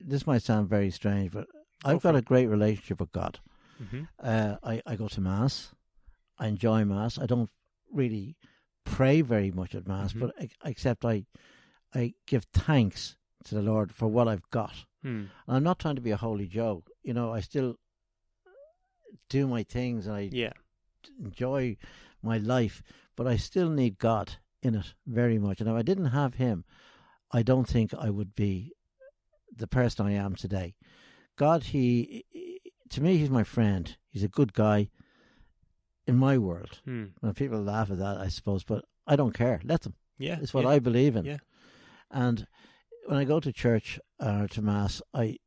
This might sound very strange, but I've got a great relationship with God. Mhm. Uh, I, I go to Mass. I enjoy Mass. I don't really pray very much at Mass, Mhm. but ex- except I, I give thanks to the Lord for what I've got. And I'm not trying to be a holy Joe. You know, I still do my things and I Yeah. enjoy my life, but I still need God in it very much. And if I didn't have Him, I don't think I would be the person I am today. God, He, to me, He's my friend. He's a good guy in my world. Hmm. When people laugh at that, I suppose, but I don't care. Let them. Yeah. It's what yeah. I believe in. Yeah. And when I go to church or to mass, I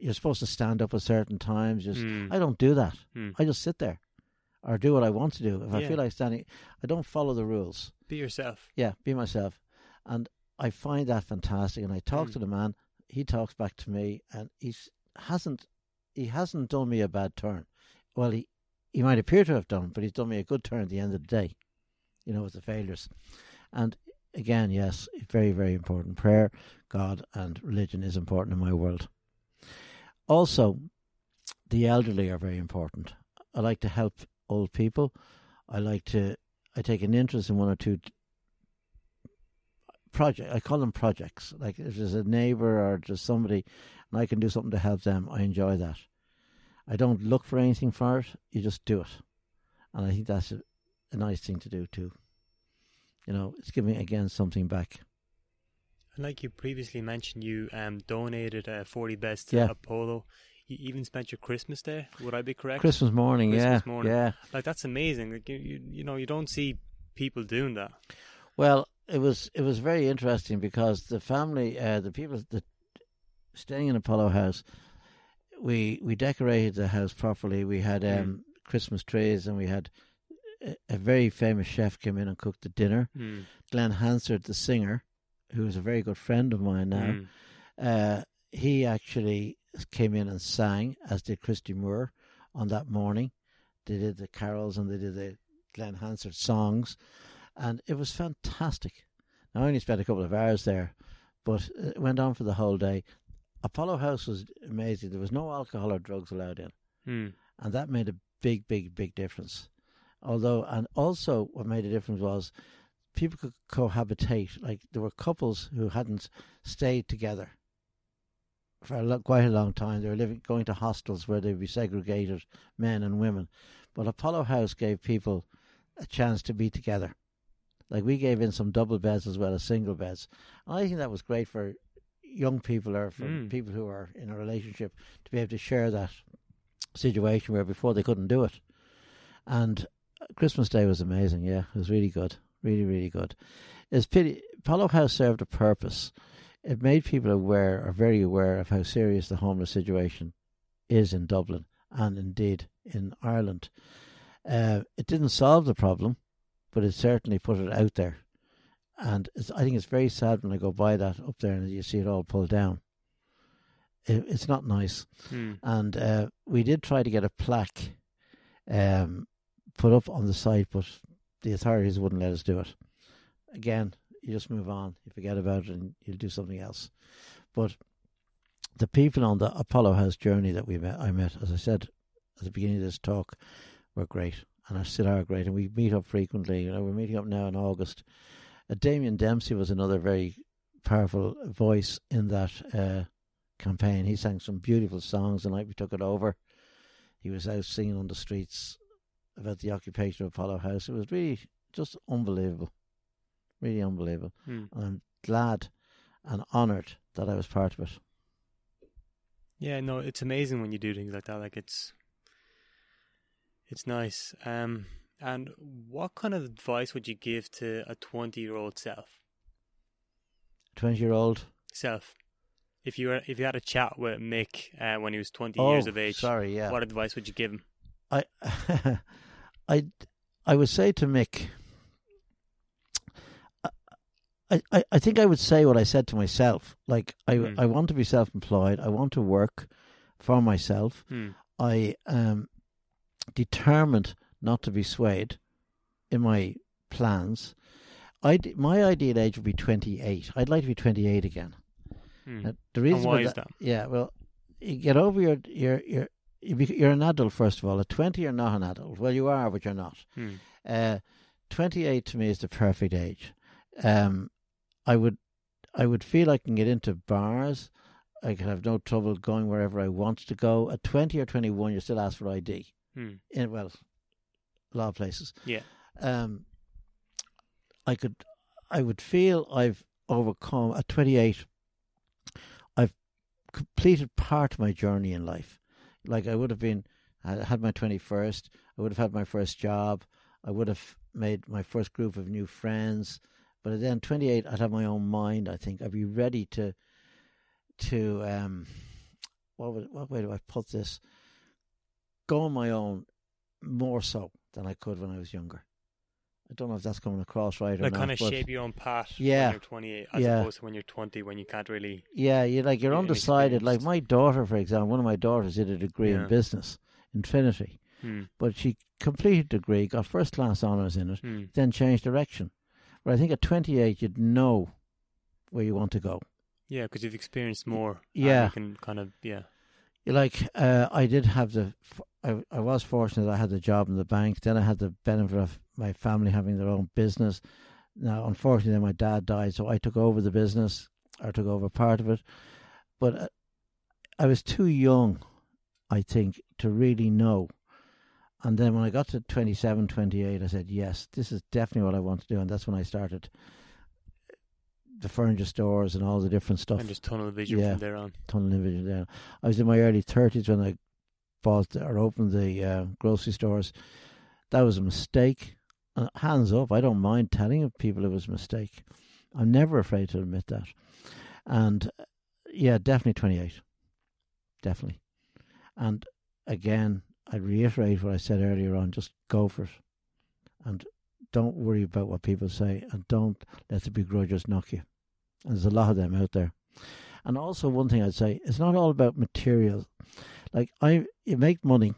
you're supposed to stand up at certain times. Just Hmm. I don't do that. Hmm. I just sit there or do what I want to do. If I feel like standing, I don't follow the rules. Be yourself. Yeah, be myself, and I find that fantastic. And I talk Mm. to the man. He talks back to me, and he's hasn't he hasn't done me a bad turn. Well, he he might appear to have done, but he's done me a good turn at the end of the day. You know, with the failures, and again, yes, very very important. Prayer, God, and religion is important in my world. Also, the elderly are very important. I like to help old people. I like to. I take an interest in one or two project. I call them projects. Like if there's a neighbour or just somebody, and I can do something to help them, I enjoy that. I don't look for anything for it. You just do it, and I think that's a, a nice thing to do too. You know, it's giving again something back. And like you previously mentioned, you um, donated uh, 40 best to Yeah. Apollo. You even spent your Christmas there. Would I be correct? Christmas morning, Christmas yeah, morning. yeah. Like that's amazing. Like you, you, you know, you don't see people doing that. Well, it was it was very interesting because the family, uh, the people that staying in Apollo House, we we decorated the house properly. We had um, Mm. Christmas trees, and we had a, a very famous chef came in and cooked the dinner. Hmm. Glen Hansard, the singer, who is a very good friend of mine now, Hmm. uh, he actually came in and sang, as did Christy Moore on that morning. They did the carols and they did the Glen Hansard songs, and it was fantastic. Now, I only spent a couple of hours there, but it went on for the whole day. Apollo House was amazing. There was no alcohol or drugs allowed in, Hmm. and that made a big, big, big difference. Although, and also, what made a difference was people could cohabitate. Like there were couples who hadn't stayed together for a lo- quite a long time. They were living, going to hostels where they'd be segregated, men and women. But Apollo House gave people a chance to be together. Like we gave in some double beds as well as single beds. And I think that was great for young people or for Mm. people who are in a relationship to be able to share that situation where before they couldn't do it. And Christmas Day was amazing. Yeah, it was really good, really, really good. It's pity Apollo House served a purpose. It made people aware, or very aware, of how serious the homeless situation is in Dublin and indeed in Ireland. Uh, it didn't solve the problem, but it certainly put it out there. And it's, I think it's very sad when I go by that up there and you see it all pulled down. It, it's not nice Hmm. and uh, we did try to get a plaque um, put up on the site, but the authorities wouldn't let us do it. Again, you just move on, you forget about it, and you'll do something else. But the people on the Apollo House journey that we met, I met, as I said at the beginning of this talk, were great, and are still are great, and we meet up frequently. You know, we're meeting up now in August. Uh, Damien Dempsey was another very powerful voice in that uh, campaign. He sang some beautiful songs the night we took it over. he was out singing on the streets about the occupation of Apollo House. It was really just unbelievable, really unbelievable. Hmm. And I'm glad and honoured that I was part of it. Yeah, no, it's amazing when you do things like that. Like it's, it's nice. Um, and what kind of advice would you give to a twenty-year-old self? Twenty year old. Self, if you were, if you had a chat with Mick uh, when he was twenty Oh, years of age, sorry, yeah. what advice would you give him? I, I, I would say to Mick. I, I, I think I would say what I said to myself. Like I, Hmm. I want to be self-employed. I want to work for myself. Hmm. I am determined not to be swayed in my plans. I my ideal age would be twenty eight. I'd like to be twenty eight again. Hmm. Uh, the reason why is that? Yeah, well, you get over your your your. You're an adult first of all. At twenty, you're not an adult. Well, you are, but you're not. Hmm. Uh, twenty-eight to me is the perfect age. Um, I would, I would feel I can get into bars. I could have no trouble going wherever I want to go. At twenty or twenty-one, you still ask for ID. Hmm. In well, a lot of places. Yeah. Um, I could, I would feel I've overcome at twenty-eight. I've completed part of my journey in life. Like I would have been, I had my twenty-first. I would have had my first job. I would have made my first group of new friends. But then, 28, I'd have my own mind. I think I'd be ready to, to um, what would, what way do I put this? Go on my own, more so than I could when I was younger. I don't know if that's coming across right or Like not. kind of shape your own path Yeah. when you're 28 as Yeah. opposed to when you're 20 when you can't really Yeah, you're like you're undecided. Like my daughter, for example, one of my daughters did a degree Yeah. in business in Trinity, hmm. but she completed the degree, got first class honours in it, Hmm. then changed direction. But I think at 28, you'd know where you want to go. yeah because you've experienced more Yeah. you can kind of yeah You Like uh, I did have the, I, I was fortunate I had the job in the bank. Then I had the benefit of my family having their own business. Now, unfortunately, my dad died, so I took over the business or took over part of it. But uh, I was too young, I think, to really know. And then when I got to 27, 28, I said, yes, this is definitely what I want to do. And that's when I started the furniture stores and all the different stuff and just tunnel vision Yeah. from there on tunnel vision down. I was in my early thirties when I bought or opened the uh, grocery stores. That was a mistake. Uh, hands up, I don't mind telling people it was a mistake. I'm never afraid to admit that. And uh, yeah, definitely 28. Definitely. And again, I reiterate what I said earlier on just go for it. And don't worry about what people say and don't let the begrudgers knock you. And there's a lot of them out there. And also, one thing I'd say, it's not all about material. Like I, you make money.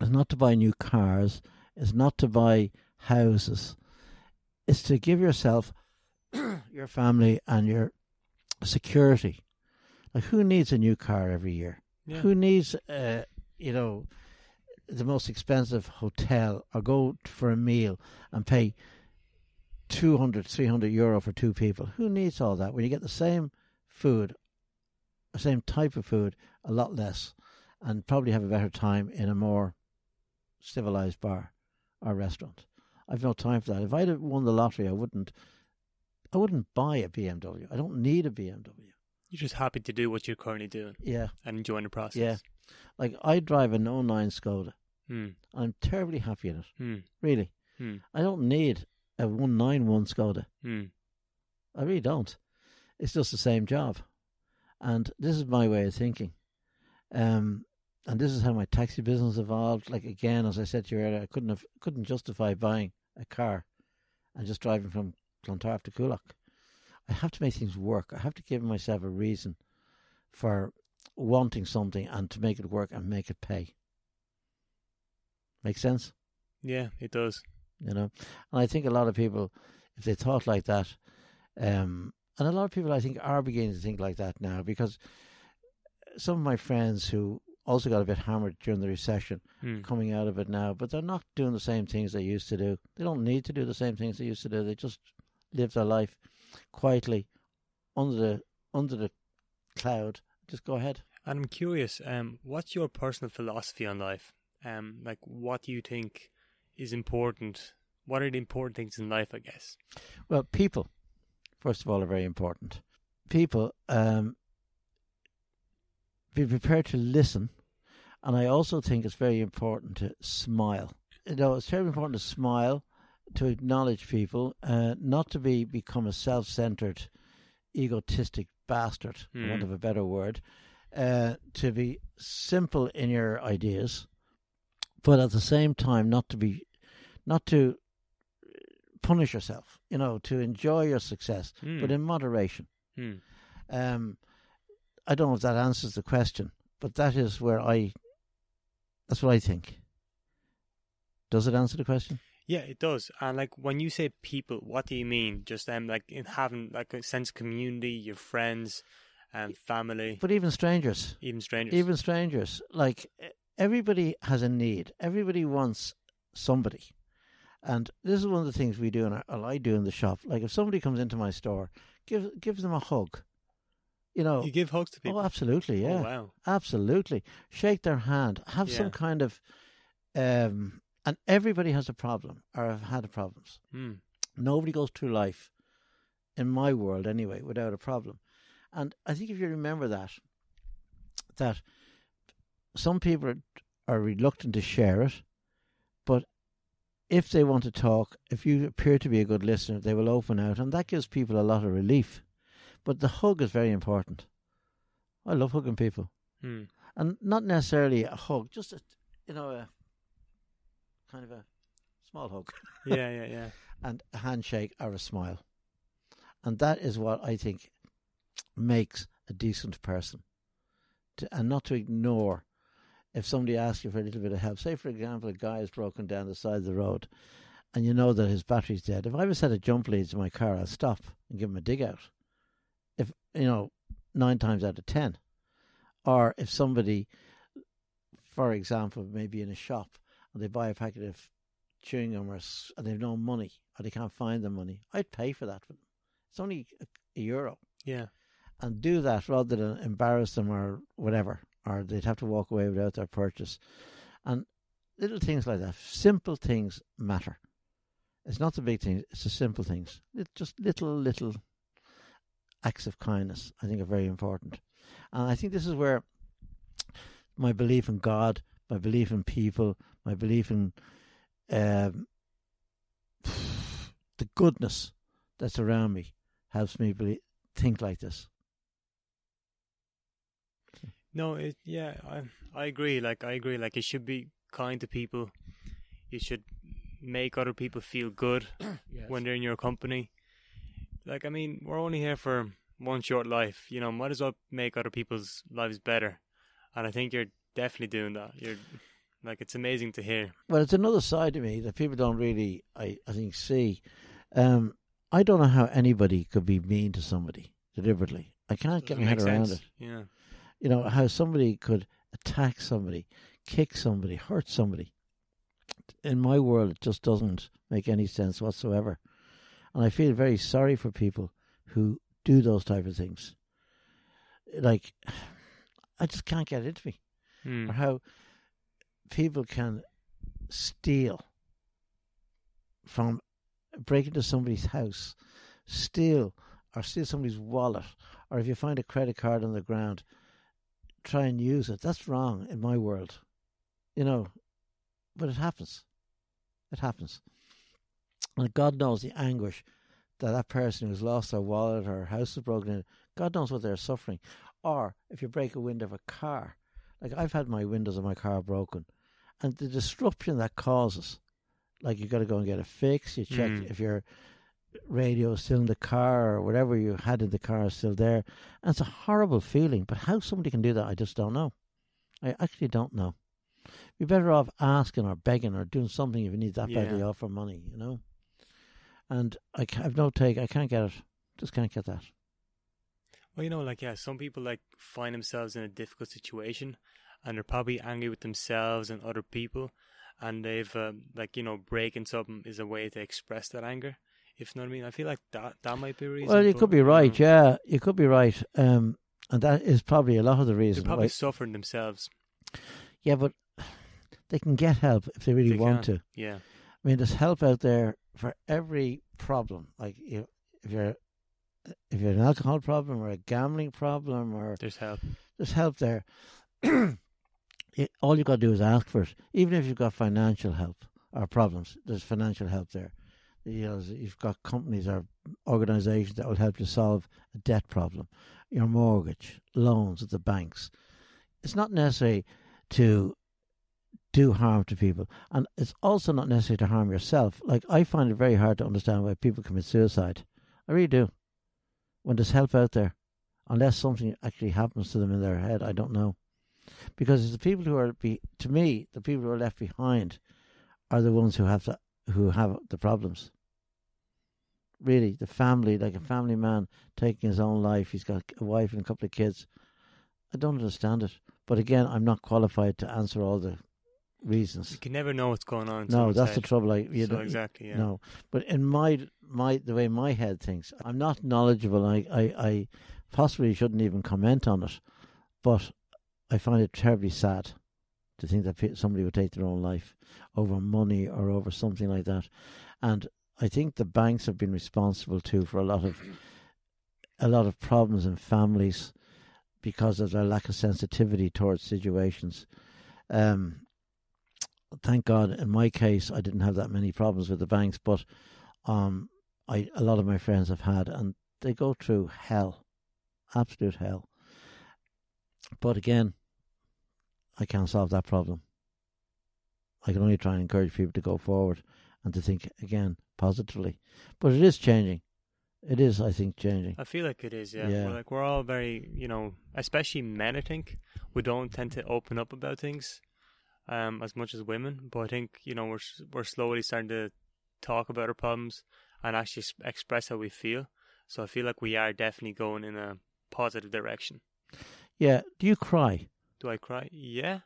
It's not to buy new cars. It's not to buy houses. It's to give yourself, your family, and your security. Like who needs a new car every year? yeah Who needs, uh, you know, the most expensive hotel or go for a meal and pay 200, 300 euro for two people? Who needs all that when you get the same food, the same type of food, a lot less, and probably have a better time in a more civilized bar or restaurant? I've no time for that. If I'd have won the lottery, I wouldn't. I wouldn't buy a BMW. I don't need a BMW. you're just happy to do what you're currently doing Yeah, and enjoying the process Yeah. Like I drive a 09 Skoda. hmm. I'm terribly happy in it. Hmm. Really, Hmm. I don't need a 191 Skoda. Hmm. I really don't. It's just the same job, and this is my way of thinking. Um, and this is how my taxi business evolved. Like again, as I said to you earlier, I couldn't have couldn't justify buying a car and just driving from Clontarf to Coolock. I have to make things work. I have to give myself a reason for wanting something and to make it work and make it pay. Make sense? yeah it does you know. And I think a lot of people, if they thought like that, um, and a lot of people I think are beginning to think like that now because some of my friends who also got a bit hammered during the recession Hmm. coming out of it now, but they're not doing the same things they used to do. They don't need to do the same things they used to do. They just live their life quietly under the under the cloud. Just go ahead. And I'm curious, um, what's your personal philosophy on life? Um, like, what do you think is important? What are the important things in life? I guess. Well, people, first of all, are very important. People, um, be prepared to listen, and I also think it's very important to smile. You know, it's very important to smile, to acknowledge people, uh, not to be become a self-centered, egotistic bastard, for Hmm. want of a better word. Uh, to be simple in your ideas, but at the same time, not to be, not to punish yourself. You know, to enjoy your success, Hmm. but in moderation. Hmm. Um, I don't know if that answers the question, but that is where I. That's what I think. Does it answer the question? Yeah, it does. And like when you say people, what do you mean? Just um, like in having like a sense of community, your friends, and family, But even strangers, even strangers. even strangers, like everybody has a need. Everybody wants somebody, and this is one of the things we do and well, I do in the shop. Like if somebody comes into my store, give give them a hug. You know, you give hugs to people. oh, absolutely, yeah. Oh, wow. Absolutely. Shake their hand. Have Yeah. some kind of um and everybody has a problem or have had problems. Hmm. Nobody goes through life in my world anyway without a problem. And I think if you remember that that some people are, reluctant to share it, but if they want to talk, if you appear to be a good listener, they will open out, and that gives people a lot of relief. But the hug is very important. I love hugging people Hmm. and not necessarily a hug, just a you know a kind of a small hug Yeah, yeah, yeah. and a handshake or a smile, and that is what I think makes a decent person, to, and not to ignore. If somebody asks you for a little bit of help, say for example, a guy is broken down the side of the road, and you know that his battery's dead. If I was set a jump leads in my car, I'll stop and give him a dig out. If you know, nine times out of ten, or if somebody, for example, maybe in a shop and they buy a packet of chewing gum or, and they've no money or they can't find the money, I'd pay for that. It's only a, a euro, Yeah. and do that rather than embarrass them or whatever, or they'd have to walk away without their purchase. And little things like that, simple things matter. It's not the big things; it's the simple things. It's just little, little acts of kindness. I think are very important, and I think this is where my belief in God, my belief in people, my belief in um, the goodness that's around me helps me believe, think like this. No, it yeah, I I agree. Like I agree. Like you should be kind to people. You should make other people feel good when they're in your company. Like I mean, we're only here for one short life. You know, might as well make other people's lives better. And I think you're definitely doing that. You're like it's amazing to hear. Well, it's another side of me that people don't really, I, I think, see. Um, I don't know how anybody could be mean to somebody deliberately. I can't get my head make around it. Yeah. You know, how somebody could attack somebody, kick somebody, hurt somebody. In my world, it just doesn't make any sense whatsoever. And I feel very sorry for people who do those type of things. Like, I just can't get it into me Hmm. or how people can steal from break into somebody's house, steal or steal somebody's wallet, or if you find a credit card on the ground, try and use it. That's wrong in my world, you know. But it happens. It happens, and God knows the anguish that that person who's lost their wallet or house is broken in. God knows what they're suffering. Or if you break a window of a car, like I've had my windows of my car broken, and the disruption that causes, like you got to go and get it fixed. You check Mm. if your radio is still in the car or whatever you had in the car is still there, and it's a horrible feeling. But how somebody can do that, I just don't know. I actually don't know. You're better off asking or begging or doing something if you need that badly off for money, you know. And I've no take. I can't get it. Just can't get that. Well, you know, like yeah, some people like find themselves in a difficult situation, and they're probably angry with themselves and other people, and they've um, like you know breaking something is a way to express that anger. If you know what I mean, I feel like that that might be a reason. Well, you but, could be right. Yeah, you could be right. Um, and that is probably a lot of the reason. They're probably why, suffering themselves. yeah, but they can get help if they really They want can. to. Yeah. I mean, there's help out there for every problem. Like you, if you're if you're an alcohol problem or a gambling problem or There's help. there's help there. all you've got to do is ask for it. Even if you've got financial help or problems, there's financial help there. You know, you've got companies or organisations that will help you solve a debt problem, your mortgage, loans at the banks. It's not necessary to do harm to people, and it's also not necessary to harm yourself. Like I find it very hard to understand why people commit suicide. I really do. When there's help out there, unless something actually happens to them in their head, I don't know. Because it's the people who are be to me, the people who are left behind are the ones who have to who have the problems. Really, the family, like a family man taking his own life, he's got a wife and a couple of kids. I don't understand it. But again, I'm not qualified to answer all the reasons. You can never know what's going on. No, that's the trouble. I you so don't, exactly. Yeah. no, but in my my the way my head thinks, I'm not knowledgeable. I, I, I possibly shouldn't even comment on it, but I find it terribly sad to think that somebody would take their own life over money or over something like that. And I think the banks have been responsible too for a lot of a lot of problems in families because of their lack of sensitivity towards situations. Um, thank God, in my case, I didn't have that many problems with the banks, but um, I a lot of my friends have had, and they go through hell, absolute hell. But again, I can't solve that problem. I can only try and encourage people to go forward and to think again positively. But it is changing. It is, I think, changing. I feel like it is, yeah. Yeah. We're like we're all very, you know, especially men. I think we don't tend to open up about things um, as much as women. But I think you know we're we're slowly starting to talk about our problems and actually express how we feel. So I feel like we are definitely going in a positive direction. Yeah. Do you cry? Do I cry? Yeah.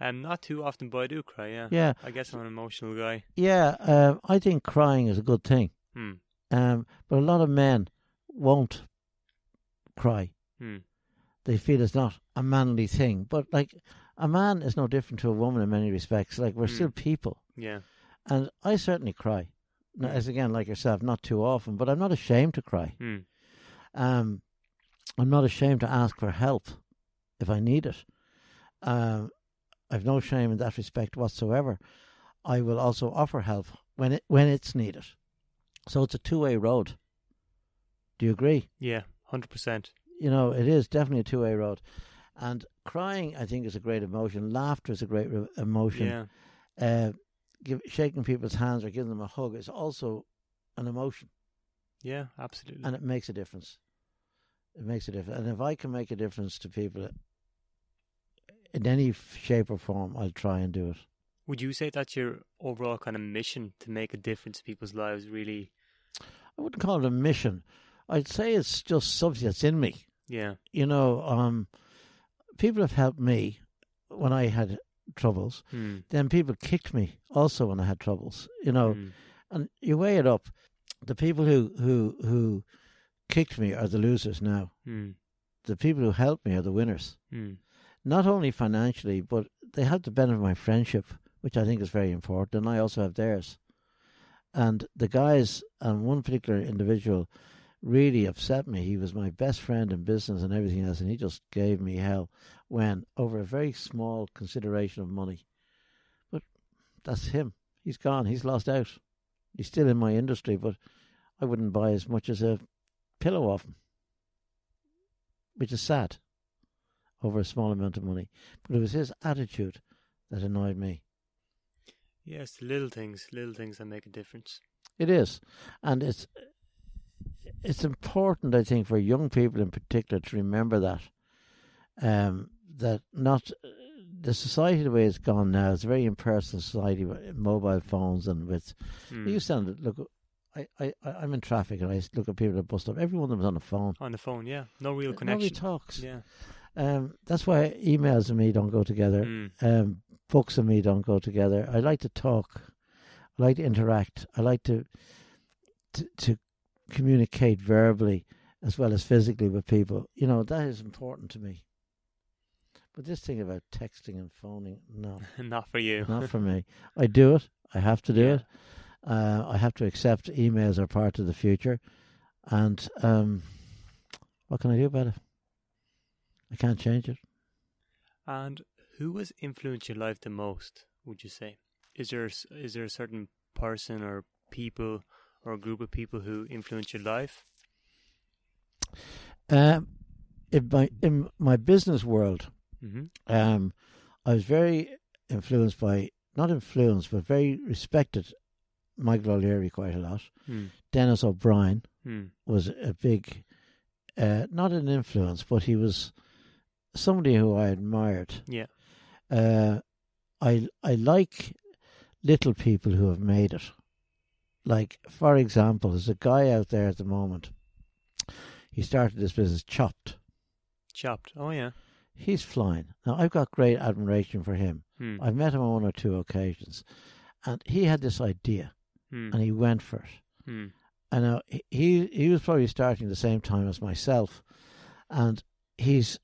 Um, not too often, but I do cry. Yeah. Yeah. I guess I'm an emotional guy. Yeah. Um, I think crying is a good thing. Hmm. Um, but a lot of men won't cry. Hmm. They feel it's not a manly thing. But like a man is no different to a woman in many respects. Like we're Hmm. still people. Yeah. And I certainly cry. Now, Hmm. as again, like yourself, not too often, but I'm not ashamed to cry. Hmm. Um, I'm not ashamed to ask for help if I need it. Um, I've no shame in that respect whatsoever. I will also offer help when it when it's needed. So it's a two way road. Do you agree? Yeah. Hundred percent. You know, it is definitely a two way road. And crying, I think, is a great emotion. Laughter is a great re- emotion. Yeah. Uh, give, shaking people's hands or giving them a hug is also an emotion. Yeah. Absolutely. and it makes a difference. It makes a difference, and if I can make a difference to people in any shape or form, I'll try and do it. Would you say that's your overall kind of mission to make a difference in people's lives? Really? I wouldn't call it a mission. I'd say it's just something that's in me. Yeah. You know, um, people have helped me when I had troubles. Hmm. Then people kicked me also when I had troubles. You know, Hmm. and you weigh it up. The people who who who kicked me are the losers now. Hmm. The people who helped me are the winners. Not only financially, but they have the benefit of my friendship, which I think is very important, and I also have theirs. And the guys and one particular individual really upset me. He was my best friend in business and everything else, and he just gave me hell when over a very small consideration of money. But that's him. He's gone. He's lost out. He's still in my industry, but I wouldn't buy as much as a pillow off him, which is sad over a small amount of money. But it was his attitude that annoyed me. Yes, the little things, little things that make a difference. It is, and it's it's important, I think, for young people in particular to remember that um, that not the society the way it's gone now is a very impersonal society with mobile phones and with Hmm. you sound look. I, I, I'm in traffic and I look at people at bus stop. Every one of them is on the phone. On the phone, yeah. No real connection. Nobody talks. Yeah. Um, that's why emails and me don't go together. Hmm. um, books and me don't go together. I like to talk. I like to interact. I like to to, to communicate verbally as well as physically with people. You know, that is important to me. But this thing about texting and phoning, no, Not for you. not for me. I do it. I have to do Yeah. it. Uh, I have to accept emails are part of the future, and um, what can I do about it? I can't change it. And who has influenced your life the most? Would you say? Is there is there a certain person or people or a group of people who influence your life? Um, in my in my business world, Mm-hmm. um, I was very influenced by not influenced, but very respected Michael O'Leary quite a lot. Hmm. Denis O'Brien Hmm. was a big, uh, not an influence, but he was somebody who I admired. Yeah. Uh, I I like little people who have made it. Like for example, there's a guy out there at the moment. He started this business, Chopped. Chopped. Oh yeah. He's flying. Now I've got great admiration for him. Hmm. I've met him on one or two occasions, and he had this idea, Hmm. and he went for it. Hmm. And now he he was probably starting the same time as myself, and he's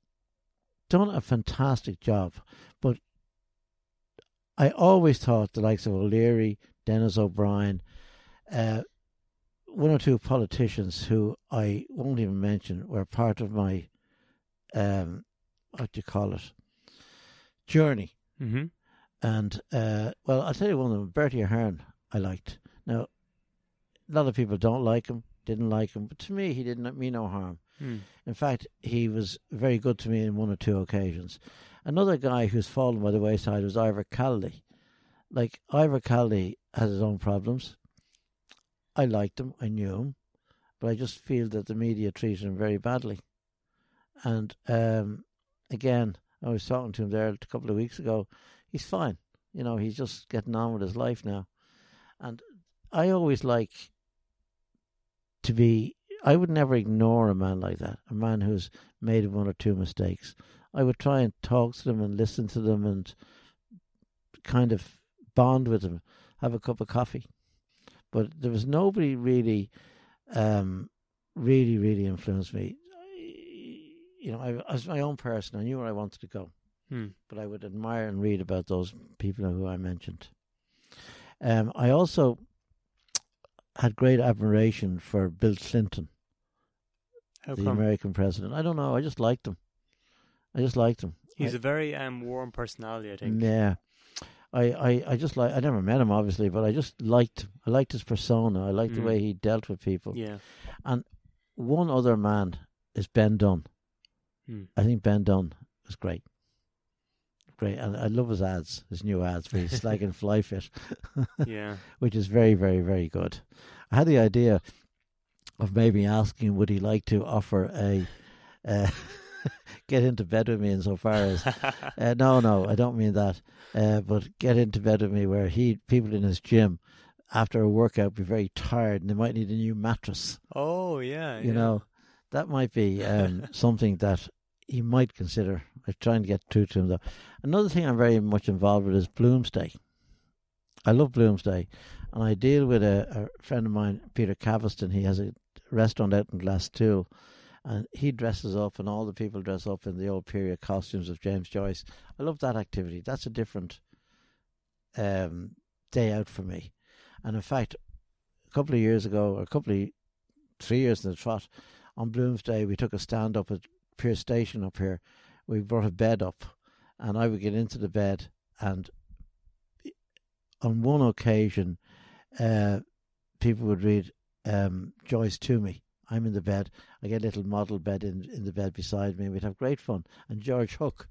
done a fantastic job. But I always thought the likes of O'Leary, Denis O'Brien, uh, one or two politicians who I won't even mention were part of my um, what do you call it journey. Mm-hmm. And uh, well, I'll tell you one of them, Bertie Ahern. I liked. Now, a lot of people don't like him, didn't like him, but to me, he didn't mean no harm. Hmm. In fact, he was very good to me in one or two occasions. Another guy who's fallen by the wayside was Ivor Callely. Like Ivor Callely has his own problems. I liked him, I knew him, but I just feel that the media treated him very badly. And um, again, I was talking to him there a couple of weeks ago. He's fine, you know. He's just getting on with his life now, and I always like to be I would never ignore a man like that, a man who's made one or two mistakes. I would try and talk to them and listen to them and kind of bond with them, have a cup of coffee. But there was nobody really, um, really, really influenced me. You know, I, I was my own person. I knew where I wanted to go, Hmm. but I would admire and read about those people who I mentioned. Um, I also had great admiration for Bill Clinton How the come? American president. I don't know. I just liked him. I just liked him. He's I- a very um warm personality. I think. Yeah. I, I, I just like I never met him obviously, but I just liked. I liked his persona. I liked the Mm. way he dealt with people. Yeah. And one other man is Ben Dunne. Hmm. I think Ben Dunne was great. Great. And I love his ads, his new ads where he's slagging Flyefit, Yeah. which is very, very, very good. I had the idea of maybe asking would he like to offer a uh, get into bed with me insofar as Uh, no, no, I don't mean that. Uh, but get into bed with me where he people in his gym after a workout be very tired and they might need a new mattress. oh yeah. You yeah. know, that might be um, something that he might consider. I'm trying to get through to him though. Another thing I'm very much involved with is Bloomsday. I love Bloomsday, and I deal with a, a friend of mine, Peter Caviston. He has a restaurant out in Glasthule, and he dresses up, and all the people dress up in the old period costumes of James Joyce. I love that activity. That's a different um, day out for me. And in fact, a couple of years ago, or a couple of three years in the trot, on Bloomsday, we took a stand up at Pearse Station up here. We brought a bed up, and I would get into the bed, and on one occasion, uh, people would read um, Joyce to me. I'm in the bed. I get a little model bed in, in the bed beside me. We'd have great fun. And George Hook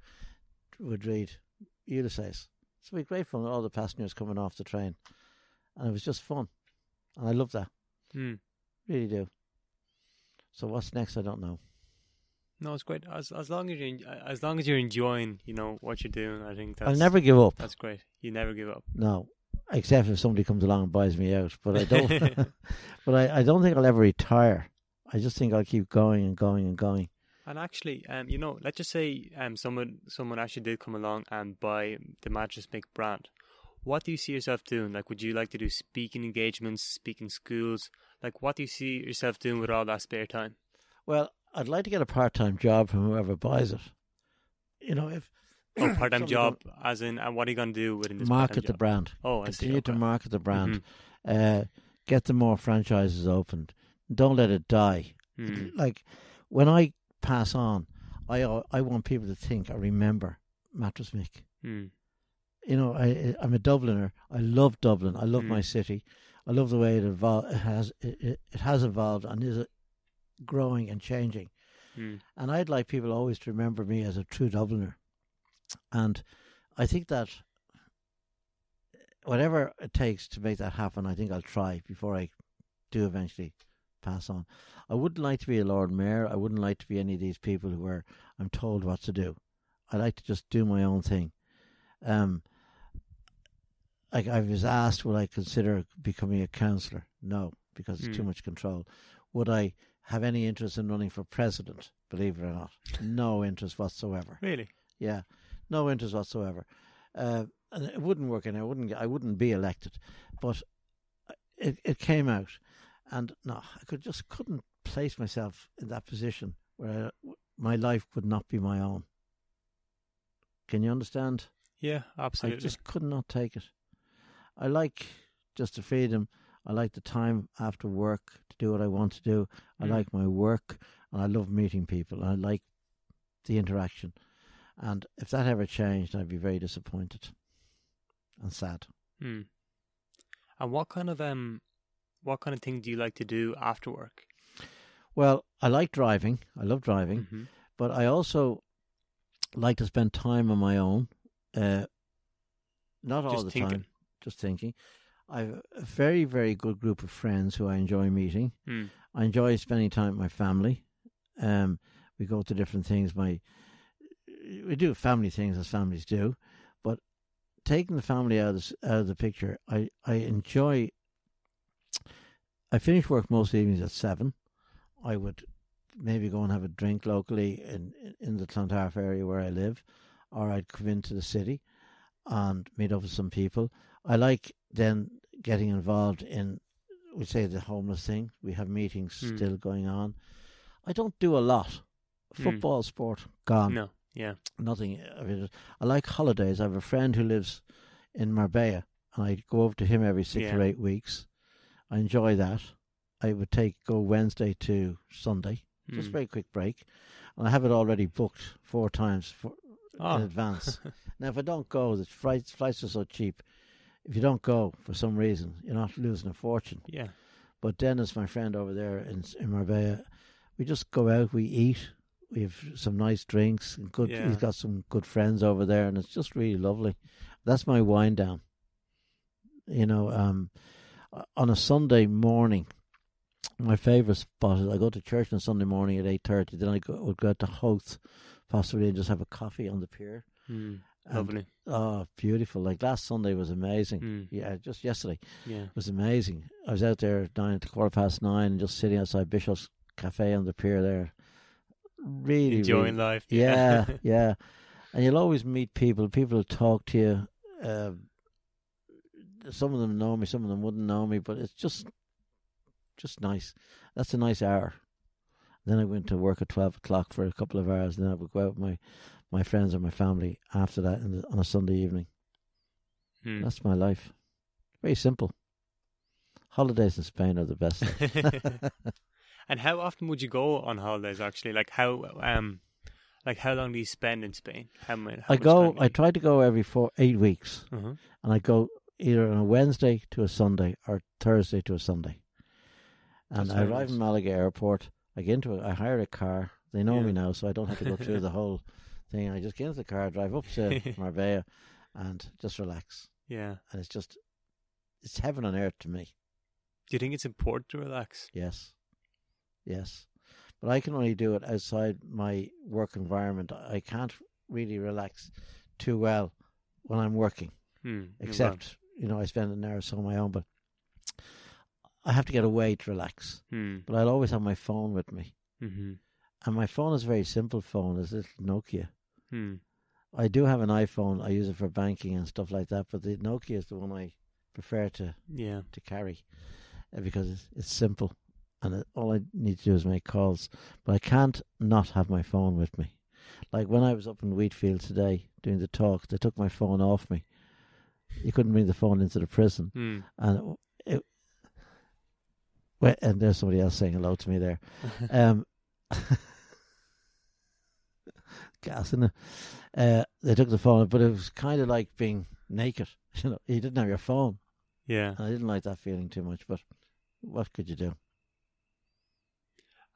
would read Ulysses. So we had great fun with all the passengers coming off the train. And it was just fun. And I love that. Hmm. Really do. So what's next? I don't know. No, it's great. As as long as you en- as long as you're enjoying, you know what you're doing. I think that's I'll never give up. That's great. You never give up. No, except if somebody comes along and buys me out. But I don't. but I, I don't think I'll ever retire. I just think I'll keep going and going and going. And actually, um, you know, let's just say um, someone someone actually did come along and buy the Mattress Mick brand. What do you see yourself doing? Like, would you like to do speaking engagements, speaking schools? Like, what do you see yourself doing with all that spare time? Well, I'd like to get a part-time job from whoever buys it. You know, if Oh, part time job, as in, and what are you going to do within this market the job? brand, Oh, I see. continue to market the brand, Mhm. uh, get the more franchises opened. Don't let it die. Mm. Like when I pass on, I I want people to think I remember Mattress Mick. Mm. You know, I I'm a Dubliner. I love Dublin. I love Mm. my city. I love the way it evol- it has it, it, has evolved and is uh, growing and changing. Mm. And I'd like people always to remember me as a true Dubliner. And I think that whatever it takes to make that happen, I think I'll try before I do eventually pass on. I wouldn't like to be a Lord Mayor. I wouldn't like to be any of these people who are I'm told what to do. I like to just do my own thing. Um, like I was asked, would I consider becoming a councillor? No, because it's too Mm. much control. Would I have any interest in running for president? Believe it or not, no interest whatsoever. Really? Yeah, no interest whatsoever. Uh, and it wouldn't work, and I wouldn't, I wouldn't be elected. But it it came out, and no, I could just couldn't place myself in that position where I, my life would not be my own. Can you understand? Yeah, absolutely. I just could not take it. I like just the freedom. I like the time after work to do what I want to do. I Mm. like my work, and I love meeting people. I like the interaction. And if that ever changed, I'd be very disappointed and sad. Mm. And what kind of um, what kind of thing do you like to do after work? Well, I like driving. I love driving, Mhm. but I also like to spend time on my own. Uh, not all Just the thinking. time, just thinking. I've a very, very good group of friends who I enjoy meeting. Mm. I enjoy spending time with my family. Um, we go to different things. My we do family things as families do, but taking the family out of the, out of the picture, I I enjoy. I finish work most evenings at seven. I would maybe go and have a drink locally in in the Clontarf area where I live, or I'd come into the city and meet up with some people. I like then getting involved in we say the homeless thing. We have meetings Hmm. still going on. I don't do a lot. Hmm. Football, sport, gone. No, yeah. Nothing. of it. I like holidays. I have a friend who lives in Marbella, and I go over to him every six Yeah. or eight weeks. I enjoy that. I would take go Wednesday to Sunday, just a Mm. very quick break, and I have it already booked four times for, Oh. in advance. now, if I don't go, the flights flights are so cheap. If you don't go for some reason, you're not losing a fortune. yeah. But Dennis, my friend over there in, in Marbella, we just go out, we eat, we have some nice drinks. And good, Yeah. he's got some good friends over there, and it's just really lovely. That's my wind down. You know, um, on a Sunday morning, my favourite spot is I go to church on a Sunday morning at eight thirty. Then I go, would go out to Howth, possibly, and just have a coffee on the pier. Mm. And, Lovely. Oh, beautiful! Like last Sunday was amazing. Mm. Yeah, just yesterday Yeah. it was amazing. I was out there nine at quarter past nine, and just sitting outside Bishop's Cafe on the pier there. Really, Enjoying really, life. yeah, yeah. And you'll always meet people. People will talk to you. Um, some of them know me, some of them wouldn't know me, but it's just, just nice. That's a nice hour. Then I went to work at twelve o'clock for a couple of hours. And then I would go out with my, my friends or my family after that in the, on a Sunday evening. Mm. That's my life. Very simple. Holidays in Spain are the best. and how often would you go on holidays? Actually, like how um, like how long do you spend in Spain? How many? How I go. I try to go every four eight weeks, Uh-huh. and I go either on a Wednesday to a Sunday or Thursday to a Sunday. And That's I arrive nice. in Malaga Airport. I get into it. I hire a car. They know Yeah. me now, so I don't have to go through the whole thing. I just get into the car, drive up to Marbella, and just relax. Yeah. And it's just, it's heaven on earth to me. Do you think it's important to relax? Yes. Yes. But I can only do it outside my work environment. I can't really relax too well when I'm working, Hmm. except, you know, I spend an hour or so on my own, but I have to get away to relax. Hmm. But I'll always have my phone with me. Mm-hmm. And my phone is a very simple phone. It's a little Nokia. Hmm. I do have an iPhone. I use it for banking and stuff like that, but the Nokia is the one I prefer to, Yeah. to carry uh, because it's, it's simple and it, all I need to do is make calls. But I can't not have my phone with me. Like when I was up in Wheatfield today doing the talk, they took my phone off me. You couldn't bring the phone into the prison, Hmm. and it, it well, and there's somebody else saying hello to me there. Um, gas in it. Uh, they took the phone, but it was kind of like being naked. You know, you didn't have your phone, yeah. and I didn't like that feeling too much. But what could you do?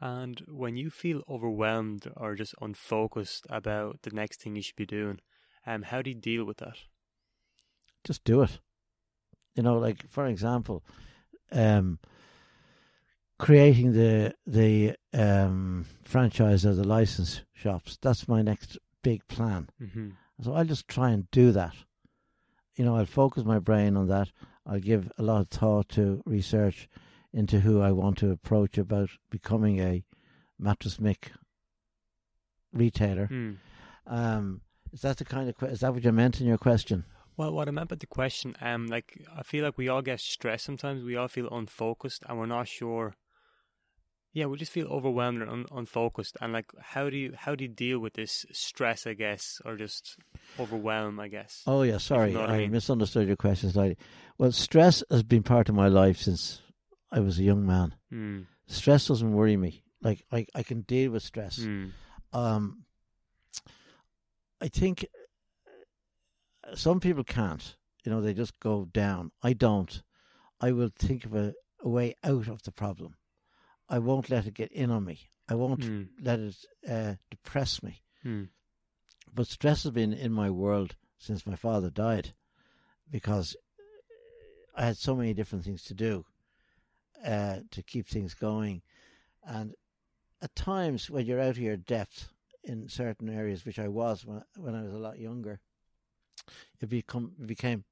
And when you feel overwhelmed or just unfocused about the next thing you should be doing, um, how do you deal with that? Just do it. You know, like for example, um, creating the the um, franchise or the license shops. That's my next big plan. Mm-hmm. So I'll just try and do that. You know, I'll focus my brain on that. I'll give a lot of thought to research into who I want to approach about becoming a mattress mick retailer. Mm. Um, is that the kind of que- is that what you meant in your question? Well, what I meant by the question, um, like I feel like we all get stressed sometimes. We all feel unfocused, and we're not sure. Yeah, we just feel overwhelmed and un- unfocused. And like, how do you how do you deal with this stress? I guess, or just overwhelm. I guess. Oh yeah, sorry, know I, I mean. misunderstood your question slightly. Well, stress has been part of my life since I was a young man. Mm. Stress doesn't worry me. Like I, I can deal with stress. Mm. Um, I think some people can't. You know, they just go down. I don't. I will think of a, a way out of the problem. I won't let it get in on me. I won't Mm. let it uh, depress me. Mm. But stress has been in my world since my father died because I had so many different things to do uh, to keep things going. And at times, when you're out of your depth in certain areas, which I was when, when I was a lot younger, it, become, it became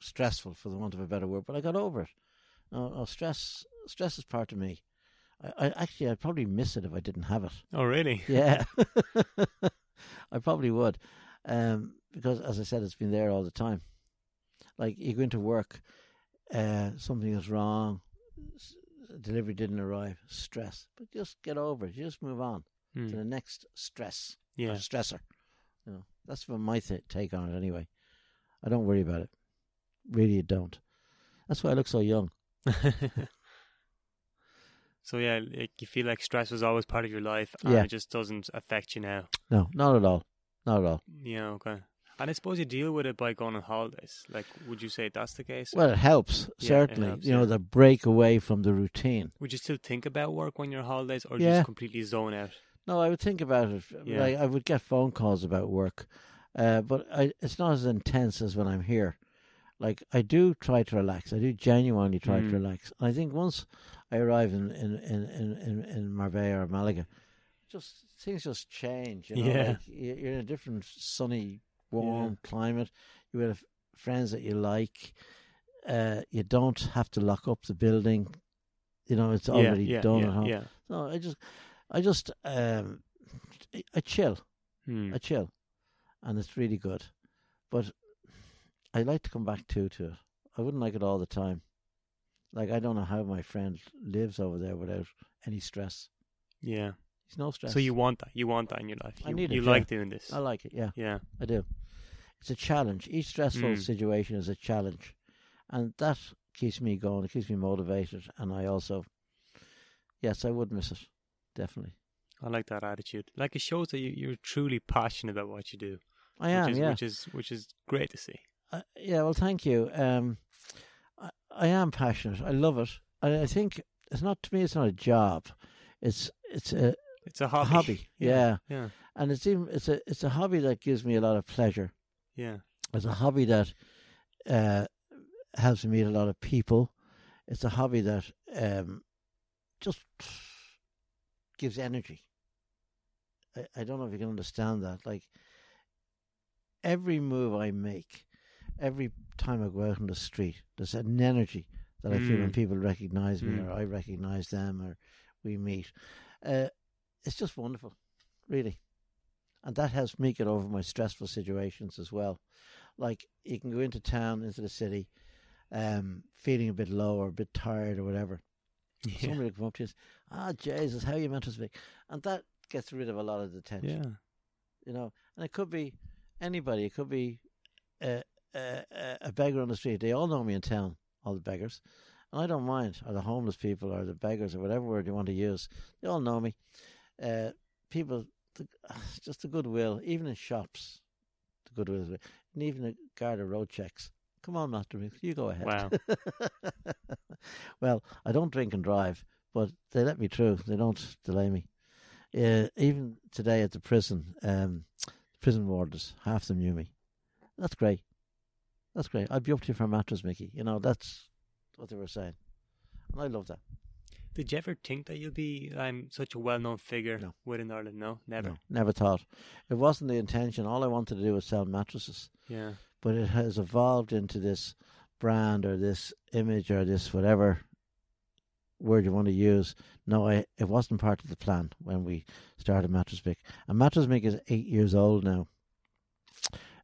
stressful, for the want of a better word. But I got over it. No, no stress, stress is part of me. I, I actually, I'd probably miss it if I didn't have it. Oh, really? Yeah, I probably would, um, because as I said, it's been there all the time. Like you go into work, uh, something is wrong, s- delivery didn't arrive, stress, but just get over it. Just move on to Mm. the next stress or Yeah. stressor. You know, that's my th- take on it. Anyway, I don't worry about it. Really, you don't. That's why I look so young. so yeah, like you feel like stress was always part of your life, and Yeah. it just doesn't affect you now. No, not at all. Not at all. Yeah. Okay. And I suppose you deal with it by going on holidays. Like, would you say that's the case? Well, it helps Yeah, it certainly. helps, you know, the break away from the routine. would you still think about work when you're on holidays, or Yeah. just completely zone out? No, I would think about it. Yeah. Like, I would get phone calls about work, uh, but I, it's not as intense as when I'm here. Like I do try to relax. I do genuinely try Mm. to relax. And I think once I arrive in in in in, in, Marbella or Malaga, just things just change. You know? Yeah. like, you- you're in a different sunny, warm climate. You have friends that you like. Uh, you don't have to lock up the building. You know, it's already yeah, yeah, done yeah, at home. Yeah. No, I just, I just, um, I chill. Hmm. I chill, and it's really good. But I like to come back too to it. I wouldn't like it all the time. Like I don't know how my friend lives over there without any stress. Yeah. He's no stress. So you want that? You want that in your life? I You, need it, you yeah. like doing this? I like it. Yeah, yeah. I do. It's a challenge. Each stressful Mm. situation is a challenge, and that keeps me going. It keeps me motivated, and I also, yes, I would miss it, definitely. I like that attitude. Like it shows that you, you're truly passionate about what you do. I which am. is, yeah. Which is which is great to see. Uh, yeah, well, thank you. Um, I, I am passionate. I love it. I, I think it's not to me. It's not a job. It's it's a, It's a a hobby. hobby. Yeah. Yeah. and it's even it's a it's a hobby that gives me a lot of pleasure. Yeah. It's a hobby that uh, helps me meet a lot of people. It's a hobby that um, just gives energy. I, I don't know if you can understand that. Like every move I make, every time I go out on the street, there's an energy that I feel when Mm. people recognize me Mm. or I recognize them or we meet. Uh, it's just wonderful, really. And that helps me get over my stressful situations as well. Like you can go into town, into the city, um, feeling a bit low or a bit tired or whatever. Yeah. Somebody will come up to you, and say, ah, Jesus, how you Mattress Mick, and that gets rid of a lot of the tension. Yeah. you know, and it could be anybody. It could be a, a, beggar on the street. They all know me in town, all the beggars, and I don't mind. Or the homeless people, or the beggars, or whatever word you want to use. They all know me. Uh, people, the, just the goodwill, even in shops, the goodwill, and even the Garda road checks. Come on, Master Mix, you go ahead. Wow. well, I don't drink and drive, but they let me through. They don't delay me. Uh, even today at the prison, um, prison warders, half them knew me. That's great. That's great. I'd be up to you for a mattress, Mickey. You know, that's what they were saying. And I love that. Did you ever think that you'd be um, such a well-known figure No. within Ireland? No, never. No, never thought. It wasn't the intention. All I wanted to do was sell mattresses. Yeah. But it has evolved into this brand or this image or this whatever word you want to use. No, I, it wasn't part of the plan when we started Mattress Mick. And Mattress Mick is eight years old now.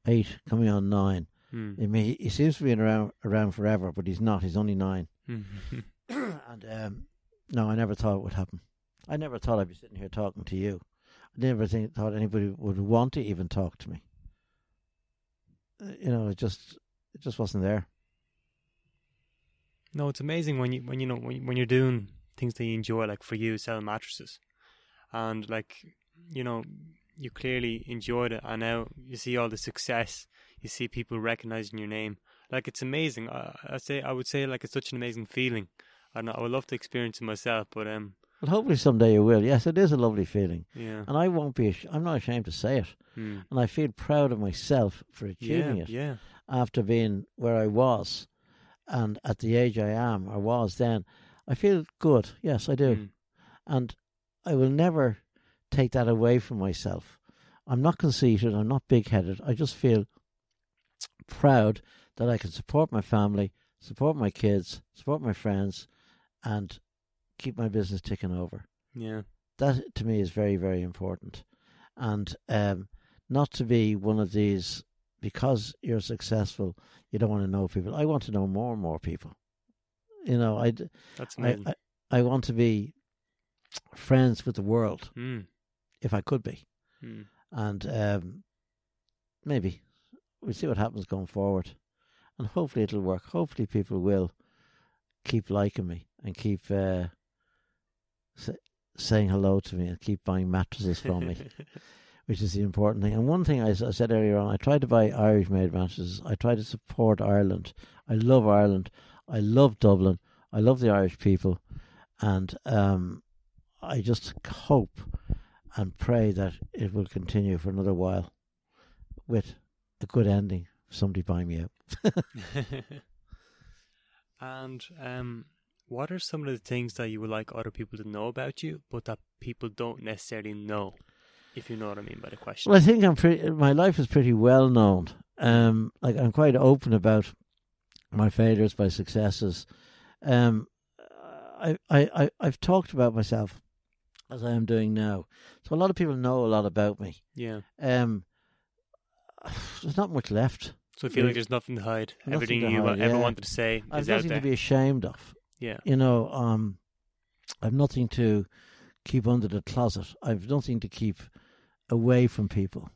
Eight, coming on nine. Hmm. I mean, he, he seems to be around around forever, but he's not. He's only nine. Hmm. and um, no, I never thought it would happen. I never thought I'd be sitting here talking to you. I never think, thought anybody would want to even talk to me. Uh, You know, it just it just wasn't there. No, it's amazing when you when you know when, you- when you're doing things that you enjoy, like for you selling mattresses, and like you know you clearly enjoyed it, and now you see all the success, you see people recognizing your name. Like it's amazing. I, I say I would say like it's such an amazing feeling. I know, I would love to experience it myself, but um, But hopefully someday you will. Yes, it is a lovely feeling, yeah, and I won't be. ash- I'm not ashamed to say it, Hmm. and I feel proud of myself for yeah, achieving it yeah, after being where I was, and at the age I am or was then. I feel good. Yes, I do. Hmm. and I will never take that away from myself. I'm not conceited, I'm not big headed. I just feel proud that I can support my family, support my kids, support my friends, and keep my business ticking over. yeah, That to me is very, very important. And um, not to be one of these because you're successful, you don't want to know people. I want to know more and more people. You know, I, that's I. I, I want to be friends with the world Hmm. if I could be, Hmm. and um, maybe we'll see what happens going forward, and hopefully it'll work. Hopefully people will keep liking me and keep uh, sa- saying hello to me and keep buying mattresses from me, which is the important thing. And one thing I said earlier on, I try to buy Irish-made mattresses. I try to support Ireland. I love Ireland. I love Dublin. I love the Irish people, and um, I just hope and pray that it will continue for another while with a good ending. Somebody buy me out. and um, what are some of the things that you would like other people to know about you, but that people don't necessarily know? If you know what I mean by the question. Well, I think I'm pretty. My life is pretty well known. Um, like I'm quite open about my failures, my successes. Um, I, I, I, I've talked about myself as I am doing now, so a lot of people know a lot about me. yeah. Um, there's not much left. So I feel like there's nothing to hide. Nothing Everything to you hide, ever yeah. wanted to say I've is out nothing there. to be ashamed of. yeah. You know, um, I've nothing to keep under the closet. I've nothing to keep away from people.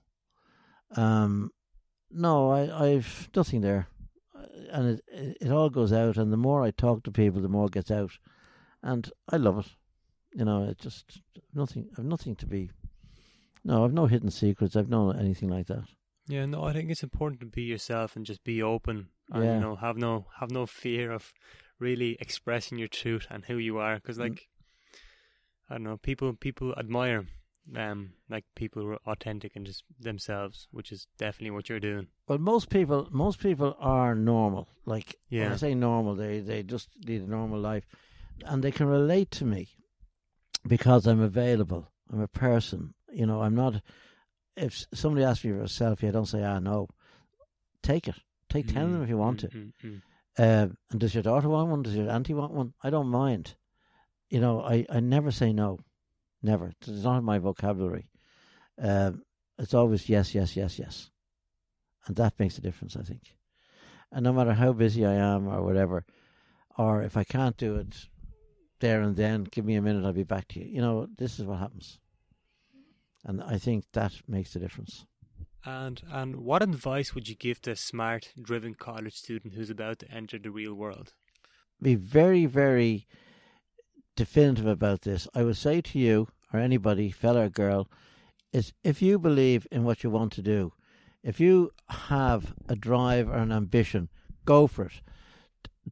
Um, no, I, I've nothing there, and it, it it all goes out. And the more I talk to people, the more it gets out, and I love it. You know, it just nothing. I've nothing to be. No, I've no hidden secrets. I've no anything like that. Yeah, no, I think it's important to be yourself and just be open and Yeah. you know have no have no fear of really expressing your truth and who you are because Mm. like I don't know people people admire um like people who are authentic and just themselves, which is definitely what you're doing. Well, most people, most people are normal. Like when Yeah. I say normal, they they just lead a normal life, and they can relate to me because I'm available. I'm a person. You know, I'm not. If somebody asks me for a selfie, I don't say, "Ah, no." Take it. Take ten of them if you want to. Mm, mm, mm. Uh, and does your daughter want one? Does your auntie want one? I don't mind. You know, I, I never say no. Never. It's not in my vocabulary. Um, it's always yes, yes, yes, yes. And that makes a difference, I think. And no matter how busy I am or whatever, or if I can't do it there and then. Give me a minute, I'll be back to you. You know, this is what happens. And I think that makes the difference. And and what advice would you give to a smart, driven college student who's about to enter the real world? Be very, very definitive about this. I would say to you or anybody, fella or girl, is if you believe in what you want to do, if you have a drive or an ambition, go for it.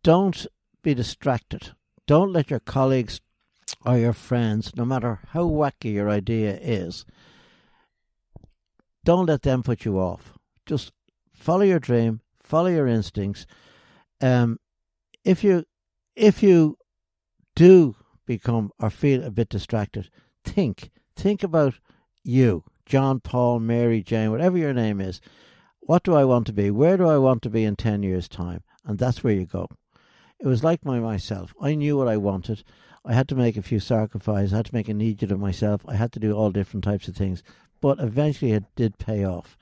Don't be distracted. Don't let your colleagues or your friends, no matter how wacky your idea is, don't let them put you off. Just follow your dream, follow your instincts. Um, if you if you do become or feel a bit distracted, think think about you, John, Paul, Mary, Jane, whatever your name is. What do I want to be? Where do I want to be in ten years' time? And that's where you go. It was like my myself. I knew what I wanted. I had to make a few sacrifices. I had to make an idiot of myself. I had to do all different types of things. But eventually it did pay off.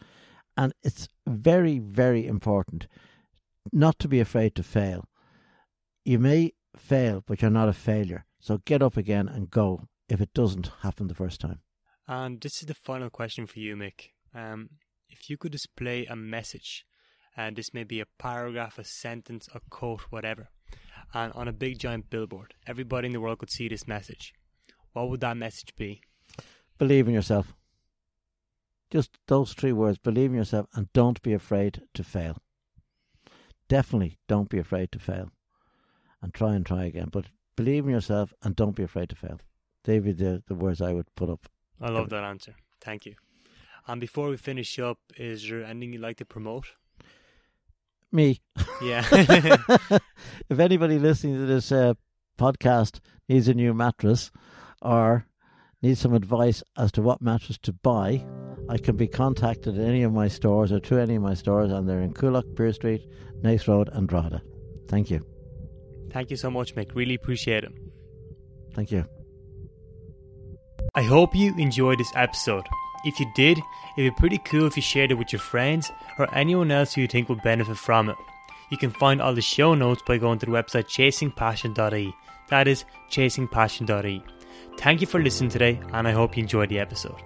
And it's very, very important not to be afraid to fail. You may fail, but you're not a failure. So get up again and go if it doesn't happen the first time. And this is the final question for you, Mick. Um, if you could display a message, and this may be a paragraph, a sentence, a quote, whatever, and on a big giant billboard, everybody in the world could see this message. What would that message be? Believe in yourself. Just those three words believe in yourself and don't be afraid to fail. Definitely don't be afraid to fail and try and try again. But believe in yourself and don't be afraid to fail. They would be the, the words I would put up. I love that answer. Thank you. And before we finish up, is there anything you'd like to promote? Me. Yeah. if anybody listening to this uh, podcast needs a new mattress or needs some advice as to what mattress to buy, I can be contacted at any of my stores or through any of my stores, and they're in Coolock, Pearse Street, Naas Road, and Drogheda. Thank you. Thank you so much, Mick. Really appreciate it. Thank you. I hope you enjoyed this episode. If you did, it'd be pretty cool if you shared it with your friends or anyone else who you think would benefit from it. You can find all the show notes by going to the website chasingpassion.ie. That is chasingpassion.ie. Thank you for listening today, and I hope you enjoyed the episode.